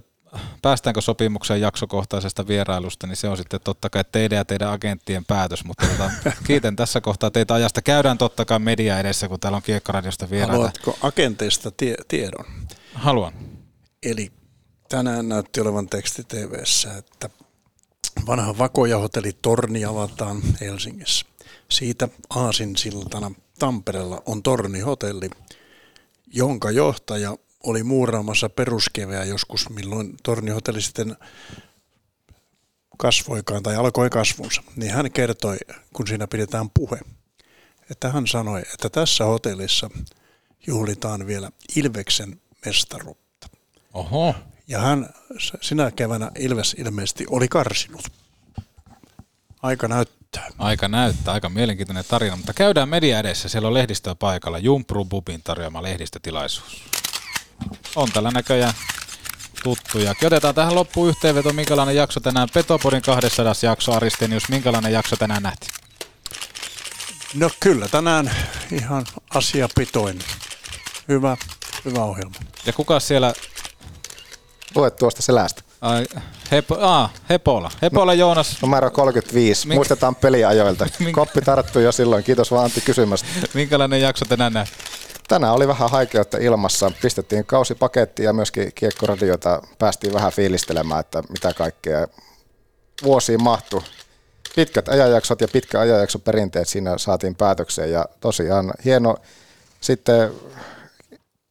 [SPEAKER 4] päästäänkö sopimukseen jaksokohtaisesta vierailusta, niin se on sitten totta kai teidän ja teidän agenttien päätös, mutta tota, kiitän tässä kohtaa teitä ajasta. Käydään totta kai media edessä, kun täällä on Kiekkoradiosta vieraita.
[SPEAKER 6] Haluatko agenteista tie- tiedon?
[SPEAKER 4] Haluan.
[SPEAKER 6] Eli tänään näytti olevan teksti TVssä, että vanha vakojahotelli Torni avataan Helsingissä. Siitä Aasinsiltana Tampereella on Torni-hotelli, jonka johtaja oli muuraamassa peruskeveä joskus, milloin Torni-hotelli sitten kasvoikaan tai alkoi kasvunsa. Niin hän kertoi, kun siinä pidetään puhe, että hän sanoi, että tässä hotellissa juhlitaan vielä Ilveksen mestaruutta.
[SPEAKER 4] Oho.
[SPEAKER 6] Ja hän sinä keväänä Ilves ilmeisesti oli karsinut. Aika näyttää.
[SPEAKER 4] Aika näyttää, aika mielenkiintoinen tarina, mutta käydään media edessä, siellä on lehdistöä paikalla, Jumpru Bubin tarjoama lehdistötilaisuus. On tällä näköjään tuttuja. Otetaan tähän loppuun yhteenveto, minkälainen jakso tänään Petopodin 200 jakso Aristenius, minkälainen jakso tänään nähtiin?
[SPEAKER 6] No kyllä, tänään ihan asiapitoinen. Hyvä, hyvä ohjelma.
[SPEAKER 4] Ja kuka siellä
[SPEAKER 5] Lue tuosta selästä.
[SPEAKER 4] Ai, hepo, aa, Hepola. Hepola no, Joonas.
[SPEAKER 5] Numero 35. Mink... Muistetaan peliajoilta. Mink... Koppi tarttui jo silloin. Kiitos vaan Antti kysymästä.
[SPEAKER 4] Minkälainen jakso tänään näet?
[SPEAKER 5] tänään oli vähän haikeutta ilmassa. Pistettiin kausipaketti ja myöskin kiekkoradiota päästiin vähän fiilistelemään, että mitä kaikkea vuosiin mahtui. Pitkät ajanjaksot ja pitkä ajanjakso perinteet siinä saatiin päätökseen ja tosiaan hieno sitten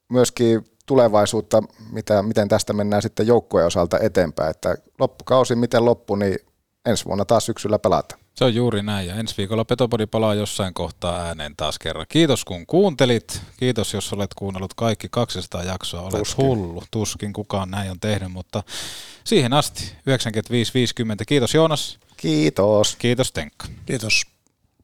[SPEAKER 5] myöskin tulevaisuutta, mitä, miten tästä mennään sitten joukkueen osalta eteenpäin. Että loppukausi miten loppu, niin ensi vuonna taas syksyllä pelata.
[SPEAKER 4] Se on juuri näin ja ensi viikolla Petopodi palaa jossain kohtaa ääneen taas kerran. Kiitos kun kuuntelit. Kiitos jos olet kuunnellut kaikki 200 jaksoa. Olet Tuskin. hullu. Tuskin kukaan näin on tehnyt, mutta siihen asti 95-50. Kiitos Joonas.
[SPEAKER 5] Kiitos.
[SPEAKER 4] Kiitos Tenkka.
[SPEAKER 6] Kiitos.